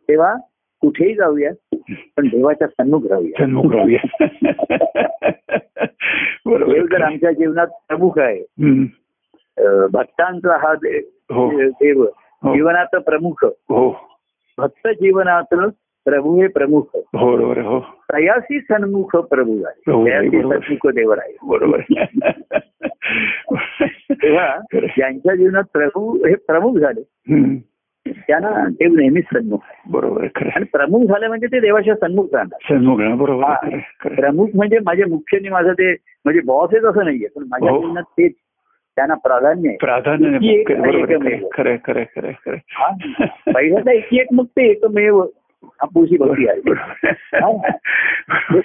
तेव्हा कुठेही जाऊया पण देवाच्या सन्मुख राहूया सन्मुख राहूया बरोबर जर. आमच्या जीवनात प्रमुख आहे भक्तांचा हा देव. जीवनात प्रमुख. हो. भक्त जीवनात प्रभू हे प्रमुख बरोबर हो. तयासी सन्मुख प्रभू आहे. तयासी सन्मुख देवर आहे. बरोबर. तेव्हा. ज्यांच्या जीवनात प्रभू हे प्रमुख झाले हम्म. त्यांना देव नेहमीच सन्मुख आहे. बरोबर आणि प्रमुख झाले म्हणजे ते देवाच्या सन्मुख राहणार. सन्मुख बरोबर. प्रमुख म्हणजे माझे मुख्यने माझं ते म्हणजे बॉस आहे असं नाहीये पण माझ्या जीवनात तेच. त्यांना प्राधान्य प्राधान्य खरं खरं. हा. पहिल्यांदा एकी एक मग ते एकमेव आपुशी भक्ती आहे हा.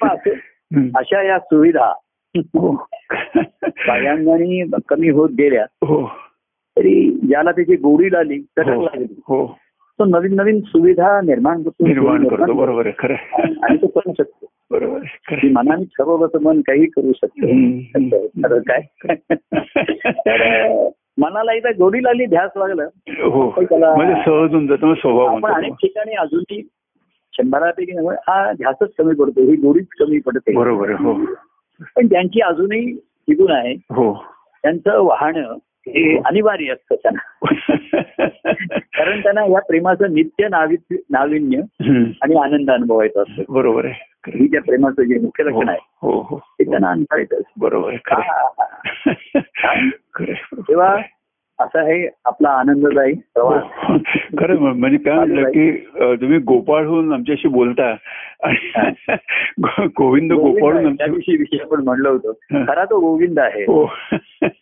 हम्म. अशा या सुविधा हो. कमी होत गेल्या हो तरी ज्याला त्याची गोडी लागली चटक लागली तो नवीन नवीन सुविधा निर्माण करतो निर्माण करतो बरोबर आहे खरं आणि तो करू शकतो बरोबर. मनाने ठरवलं तर मन काही करू शकतो. खरं काय? तर मनाला एकदा गोडी लागली ध्यास लागलं. हो. त्याला- म्हणजे सहज होऊन जातो मग स्वभाव अनेक ठिकाणी अजूनही शंभरापैकी हा ध्यासच कमी पडतो. ही गोडीच कमी पडते. बरोबर हो. पण ज्यांची अजूनही तिथून आहे. हो. त्यांचं वाहणं हे अनिवार्य असतं त्यांना. कारण त्यांना या प्रेमाचं नित्य नाविन्य. आणि आनंद अनुभवायचा असतो. बरोबर आहे. ही त्या प्रेमाचं जे मुख्य आहे. लक्षण आहे हो हो. हो ते त्यांना अनुभवायचं बरोबर. तेव्हा असा आहे आपला आनंददायी प्रवास. हो. खरं म्हण- म्हणजे काय म्हटलं की तुम्ही गोपाळहून आमच्याशी बोलता. आणि गोविंद गोपाळहून गोविंद आहे. त्या आमच्या दिवशी विषय आपण म्हणलं होतं. हं. खरा तो गोविंद आहे. हो.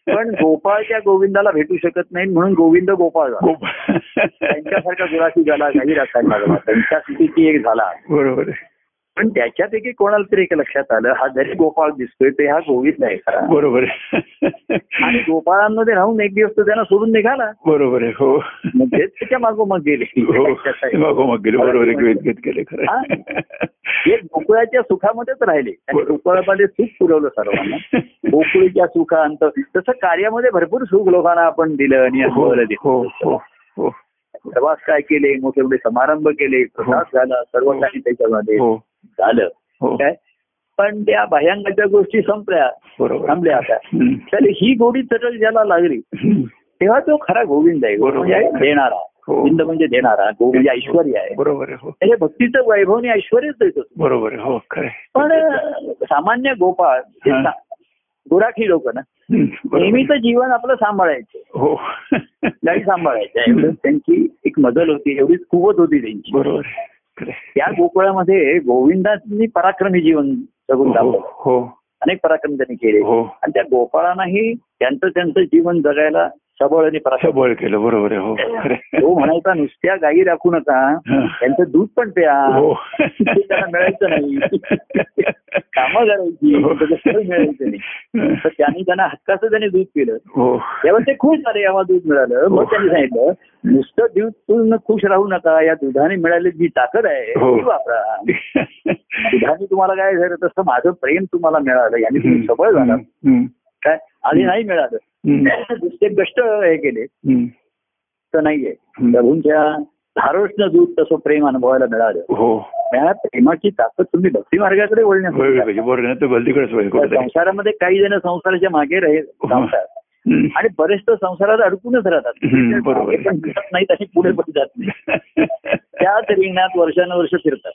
पण गोपाळ त्या गोविंदाला भेटू शकत नाही म्हणून गोविंद गोपाळ गोपाळ. त्यांच्यासारखा गुराखी झाला काही रसायन लागला. त्यांच्या स्थितीची एक झाला. बरोबर पण त्याच्यापैकी कोणाला तरी एक लक्षात आलं हा जरी गोपाळ दिसतोय ते हा गोविंद आहे खरा. बरोबर आणि गोपाळांमध्ये राहून एक दिवस तो त्यांना सोडून निघाला. बरोबर आहे हो. मग तेच त्याच्या मागोमाग गेले. हो मागोमाग गेले. बरोबर. एक गोकुळाच्या सुखामध्येच राहिले. आणि. गोकुळामध्ये सुख पुरवलं सर्वांना. गोकुळीच्या सुखांत तसं कार्यामध्ये भरपूर सुख लोकांना आपण दिलं आणि हो अनुभवलं हो दिलं. हो हो प्रवास काय केले? मोठे मोठे समारंभ केले. प्रसाद झाला. सर्व हो. काही त्याच्यामध्ये. हो. झालं. हो. काय? पण त्या भयंकाच्या गोष्टी संपल्या थांबल्या आता. तर ही गोडी चटक ज्याला लागली. तेव्हा तो खरा गोविंद आहे. म्हणजे देणारा. हो. गोविंद म्हणजे देणारा. गो म्हणजे ऐश्वर आहे. बरोबर हो. त्याच्या भक्तीचं वैभव आणि ऐश्वर्यच देतो बरोबर हो. पण सामान्य गोपाळ हा. गुराखी लोक ना. नेहमीच जीवन आपलं सांभाळायचं. हो. गाडी सांभाळायचं एवढंच त्यांची एक मदल होती एवढीच कुवत होती त्यांची. बरोबर. त्या गोकुळामध्ये गोविंदांनी पराक्रमी जीवन जगून हो दाखवलं. हो. अनेक पराक्रम त्यांनी केले. हो. आणि त्या गोपाळांनाही त्यांचं त्यांचं जीवन जगायला सबळ आणि सबळ केलं. बरोबर आहे हो. तो म्हणायचा नुसत्या गायी राखू नका. त्यांचं दूध पण प्या. हो. ते त्यांना मिळायचं नाही. कामं करायची हो. मिळायचं नाही. तर त्यांनी त्यांना हक्काचं त्यांनी दूध पिलं. हो. तेव्हा ते खुश झाले आम्हाला दूध मिळालं. मग. त्यांनी सांगितलं नुसतं दूध पिऊन खुश राहू नका या दुधाने मिळालेली जी ताकद आहे हो. ती वापरा. दुधाने तुम्हाला काय झालं तसं माझं प्रेम तुम्हाला मिळालं याने तुम्ही सबळ झाला. काय? आधी नाही मिळालं. दुसरे कष्ट हे केले. तर नाहीये. प्रभूंच्या धारोष्ण दूध तसं प्रेम अनुभवायला मिळालं हो त्या प्रेमाची ताकद तुम्ही भक्ती मार्गाकडे कुठेतरी. संसारामध्ये काही जण संसाराच्या मागे हम्म. आणि बरेच तर संसारात अडकूनच राहतात पण दिसत नाहीत आणि पुढे पण जात नाही त्याच रिंगणात वर्षानुवर्ष फिरतात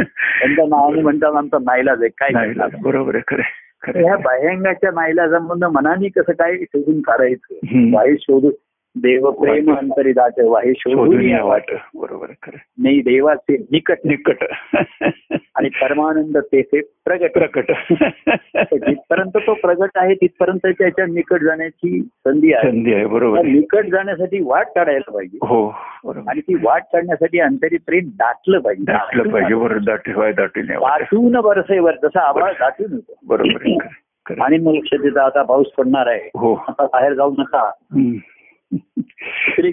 त्यांच्या नावाने म्हणतात आमचा नाईलाज आहे काय? बरोबर आहे खरं आहे. बाह्यांगाच्या नाईलाजामधनं मनाने कसं काय शोधून काढायचं. वाहे शोधून देव प्रेम अंतरी जाते वाहे शोधून वाट. बरोबर खरं. नाही देवाचे निकट निकट. आणि परमानंद तेथे प्रगट. प्रकट जिथपर्यंत तो प्रगट आहे तिथपर्यंत त्याच्या निकट जाण्याची संधी आहे. संधी आहे बरोबर. निकट जाण्यासाठी वाट काढायला पाहिजे. हो बरोबर. आणि ती वाट काढण्यासाठी अंतरी प्रेम दाटलं पाहिजे. दाटलं पाहिजे बरोबर दाटी व्हाय दाटी नाही वाटत. दाटून बरसेवर जसं आवाज दाटून होतो बरोबर. आणि मग लक्ष देतं आता पाऊस पडणार आहे. हो. आता बाहेर जाऊ नका. छत्री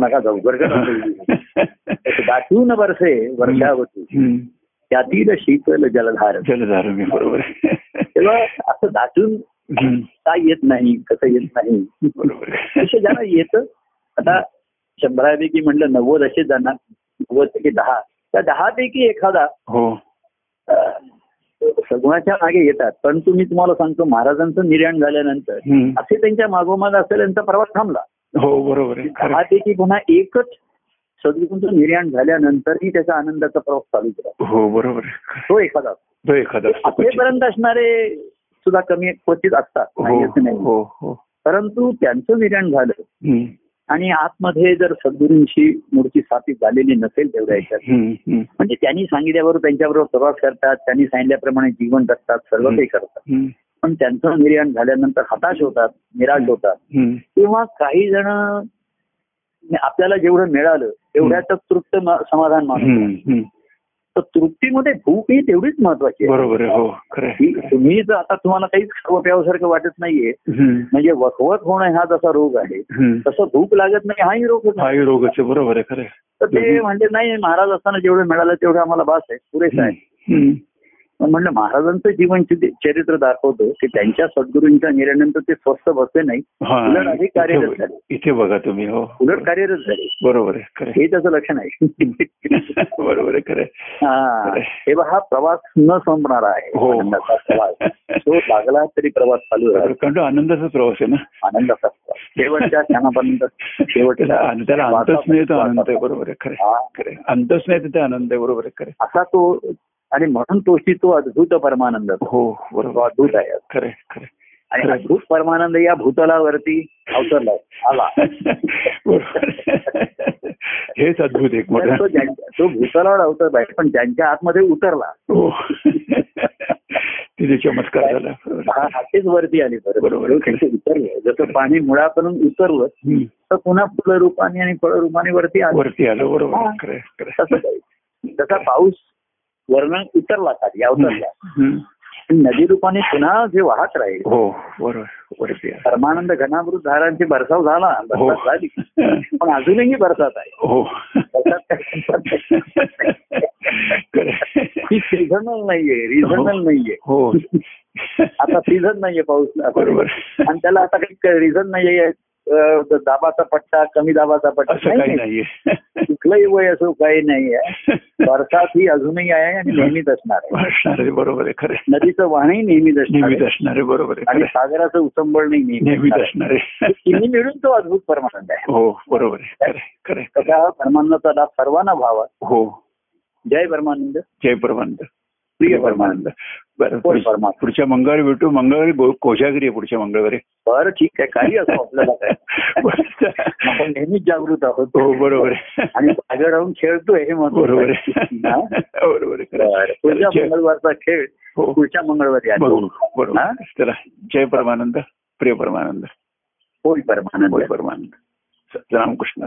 नका जाऊ गरगट दाटून बरसे वर्षावती. त्यातील शीतल जलधार जलधार मी बरोबर. तेव्हा असं दाटून. काय येत नाही कसं येत नाही बरोबर ज्यांना येतं आता शंभरापैकी म्हटलं नव्वद असे जाणार नव्वद पैकी दहा त्या दहा पैकी एखादा हो सगुणाच्या मागे येतात परंतु मी तुम्हाला सांगतो महाराजांचं निर्याण झाल्यानंतर. असे त्यांच्या मागोमाग असलेला त्यांचा प्रवास थांबला हो बरोबर. पैकी पुन्हा एकच सद्गुरूंचं निर्याण झाल्यानंतरही त्याचा आनंदाचा प्रवास चालूच राहतो हो बरोबर. तो एखादा तो एखादा. अखेपर्यंत असणारे सुद्धा कमी क्वचित असतात नाही हो असं नाही हो हो परंतु त्यांचं निर्याण झालं. आणि आतमध्ये जर सद्गुरूंची मूर्ती स्थापित झालेली नसेल तेवढ्या याच्यात. म्हणजे त्यांनी सांगितल्याबरोबर त्यांच्याबरोबर प्रवास करतात त्यांनी सांगितल्याप्रमाणे जीवन जगतात सर्व काही करतात. पण त्यांचं निर्याण झाल्यानंतर हताश होतात निराश होतात. किंवा काही जण आपल्याला जेवढं मिळालं तेवढ्यातच तृप्त समाधान मानतो. तर तृप्तीमध्ये भूक ही तेवढीच महत्वाची आहे बरोबर आहे हो तुम्ही जर आता तुम्हाला काहीच खावं प्यावसारखं वाटत नाहीये. म्हणजे वखवत होणं हा जसा रोग आहे. तसं भूक लागत नाही हाही रोग हाही आहे बरोबर आहे खरं. तर ते म्हणले नाही महाराज असताना जेवढं मिळालं तेवढं आम्हाला बास आहे पुरेसं आहे. पण म्हणलं महाराजांचं जीवन चरित्र दाखवतो की त्यांच्या सद्गुरूंच्या निर्णयानंतर ते स्वस्त बसले नाही हा. उलट अधिक कार्यरत इथे- झाले. इथे बघा तुम्ही हो. उलट कार्यरत झाले. बरोबर आहे. हे त्याचं लक्षण आहे. बरोबर आहे खरं आहे. हा. तेव्हा हा प्रवास न संपणारा आहे. हो. प्रवास तो लागला तरी प्रवास चालू राहतो आनंदाचा प्रवास आहे ना? आनंदाचा शेवटच्या क्षणापर्यंत शेवटच्या त्याला अंतच नाही तो आनंद आहे बरोबर आहे खरं. हा. खरं. अंतच नाही तिथे आनंद आहे बरोबर आहे खरं. असा तो आणि म्हणून तोशी तो अद्भुत परमानंद हो बरोबर. अद्भुत आहे. खरं खरं. आणि. अद्भुत परमानंद या भूतलावरती अवतरला आला. हेच अद्भुत एक तो तो भूतलावर अवतरला आहे पण ज्यांच्या आतमध्ये उतरला. हो. तिथे चमत्कार झाला. हातेच वरती आली. बरोबर. उतरलं जसं पाणी मुळापर्यंत उतरलं. तर पुन्हा फुलं रूपाने आणि फळ रूपाने वरती आलं. वरती आलं. बरोबर. तसं जसा पाऊस वर्ण उतरला खाली अवतरला. नदी रूपाने पुन्हा जे वाहत राहील हो बरोबर परमानंद घनामृत धारांची बरसाव झाला हो. बरसात झाली. पण अजूनही बरसात आहे. हो. ही सिझनल नाहीये रिझनल नाहीये. हो. आता सीझन नाहीये पाऊस. बरोबर. आणि त्याला आता काही रिझन नाहीये. दाबाचा पट्टा कमी दाबाचा पट्टा काही नाही. नाहीये कुठलंही वय असो काही नाही आहे बरसात ही अजूनही आहे आणि नेहमीच असणार आहे बरोबर आहे खरं. नदीचं वाहनही नेहमीच असणार नेहमीच. असणार आहे बरोबर आहे आणि. सागराचं उसंबळणही नेहमीच नेहमीच असणार आहे. तिन्ही मिळून तो अद्भुत परमानंद आहे हो बरोबर आहे खरं परमानंदाचा लाभ सर्वांना व्हावा. हो जय परमानंद जय परमानंद प्रिय परमानंद. बरं परमानंद. पुढच्या मंगळवारी भेटू. मंगळवारी कोजागिरी आहे पुढच्या मंगळवारी. बरं ठीक आहे. काही असो आपल्याला काय. आपण नेहमीच जागृत आहोत. हो बरोबर आहे. आणि जागे राहून खेळतोय हे बरोबर हा? बरोबर आहे खरं बरं. आहे. पुढच्या मंगळवारचा खेळ हो. पुढच्या मंगळवारी बरोबर. बरोबर? चला जय परमानंद प्रिय परमानंद. होय परमानंद. होय परमानंद. रामकृष्ण.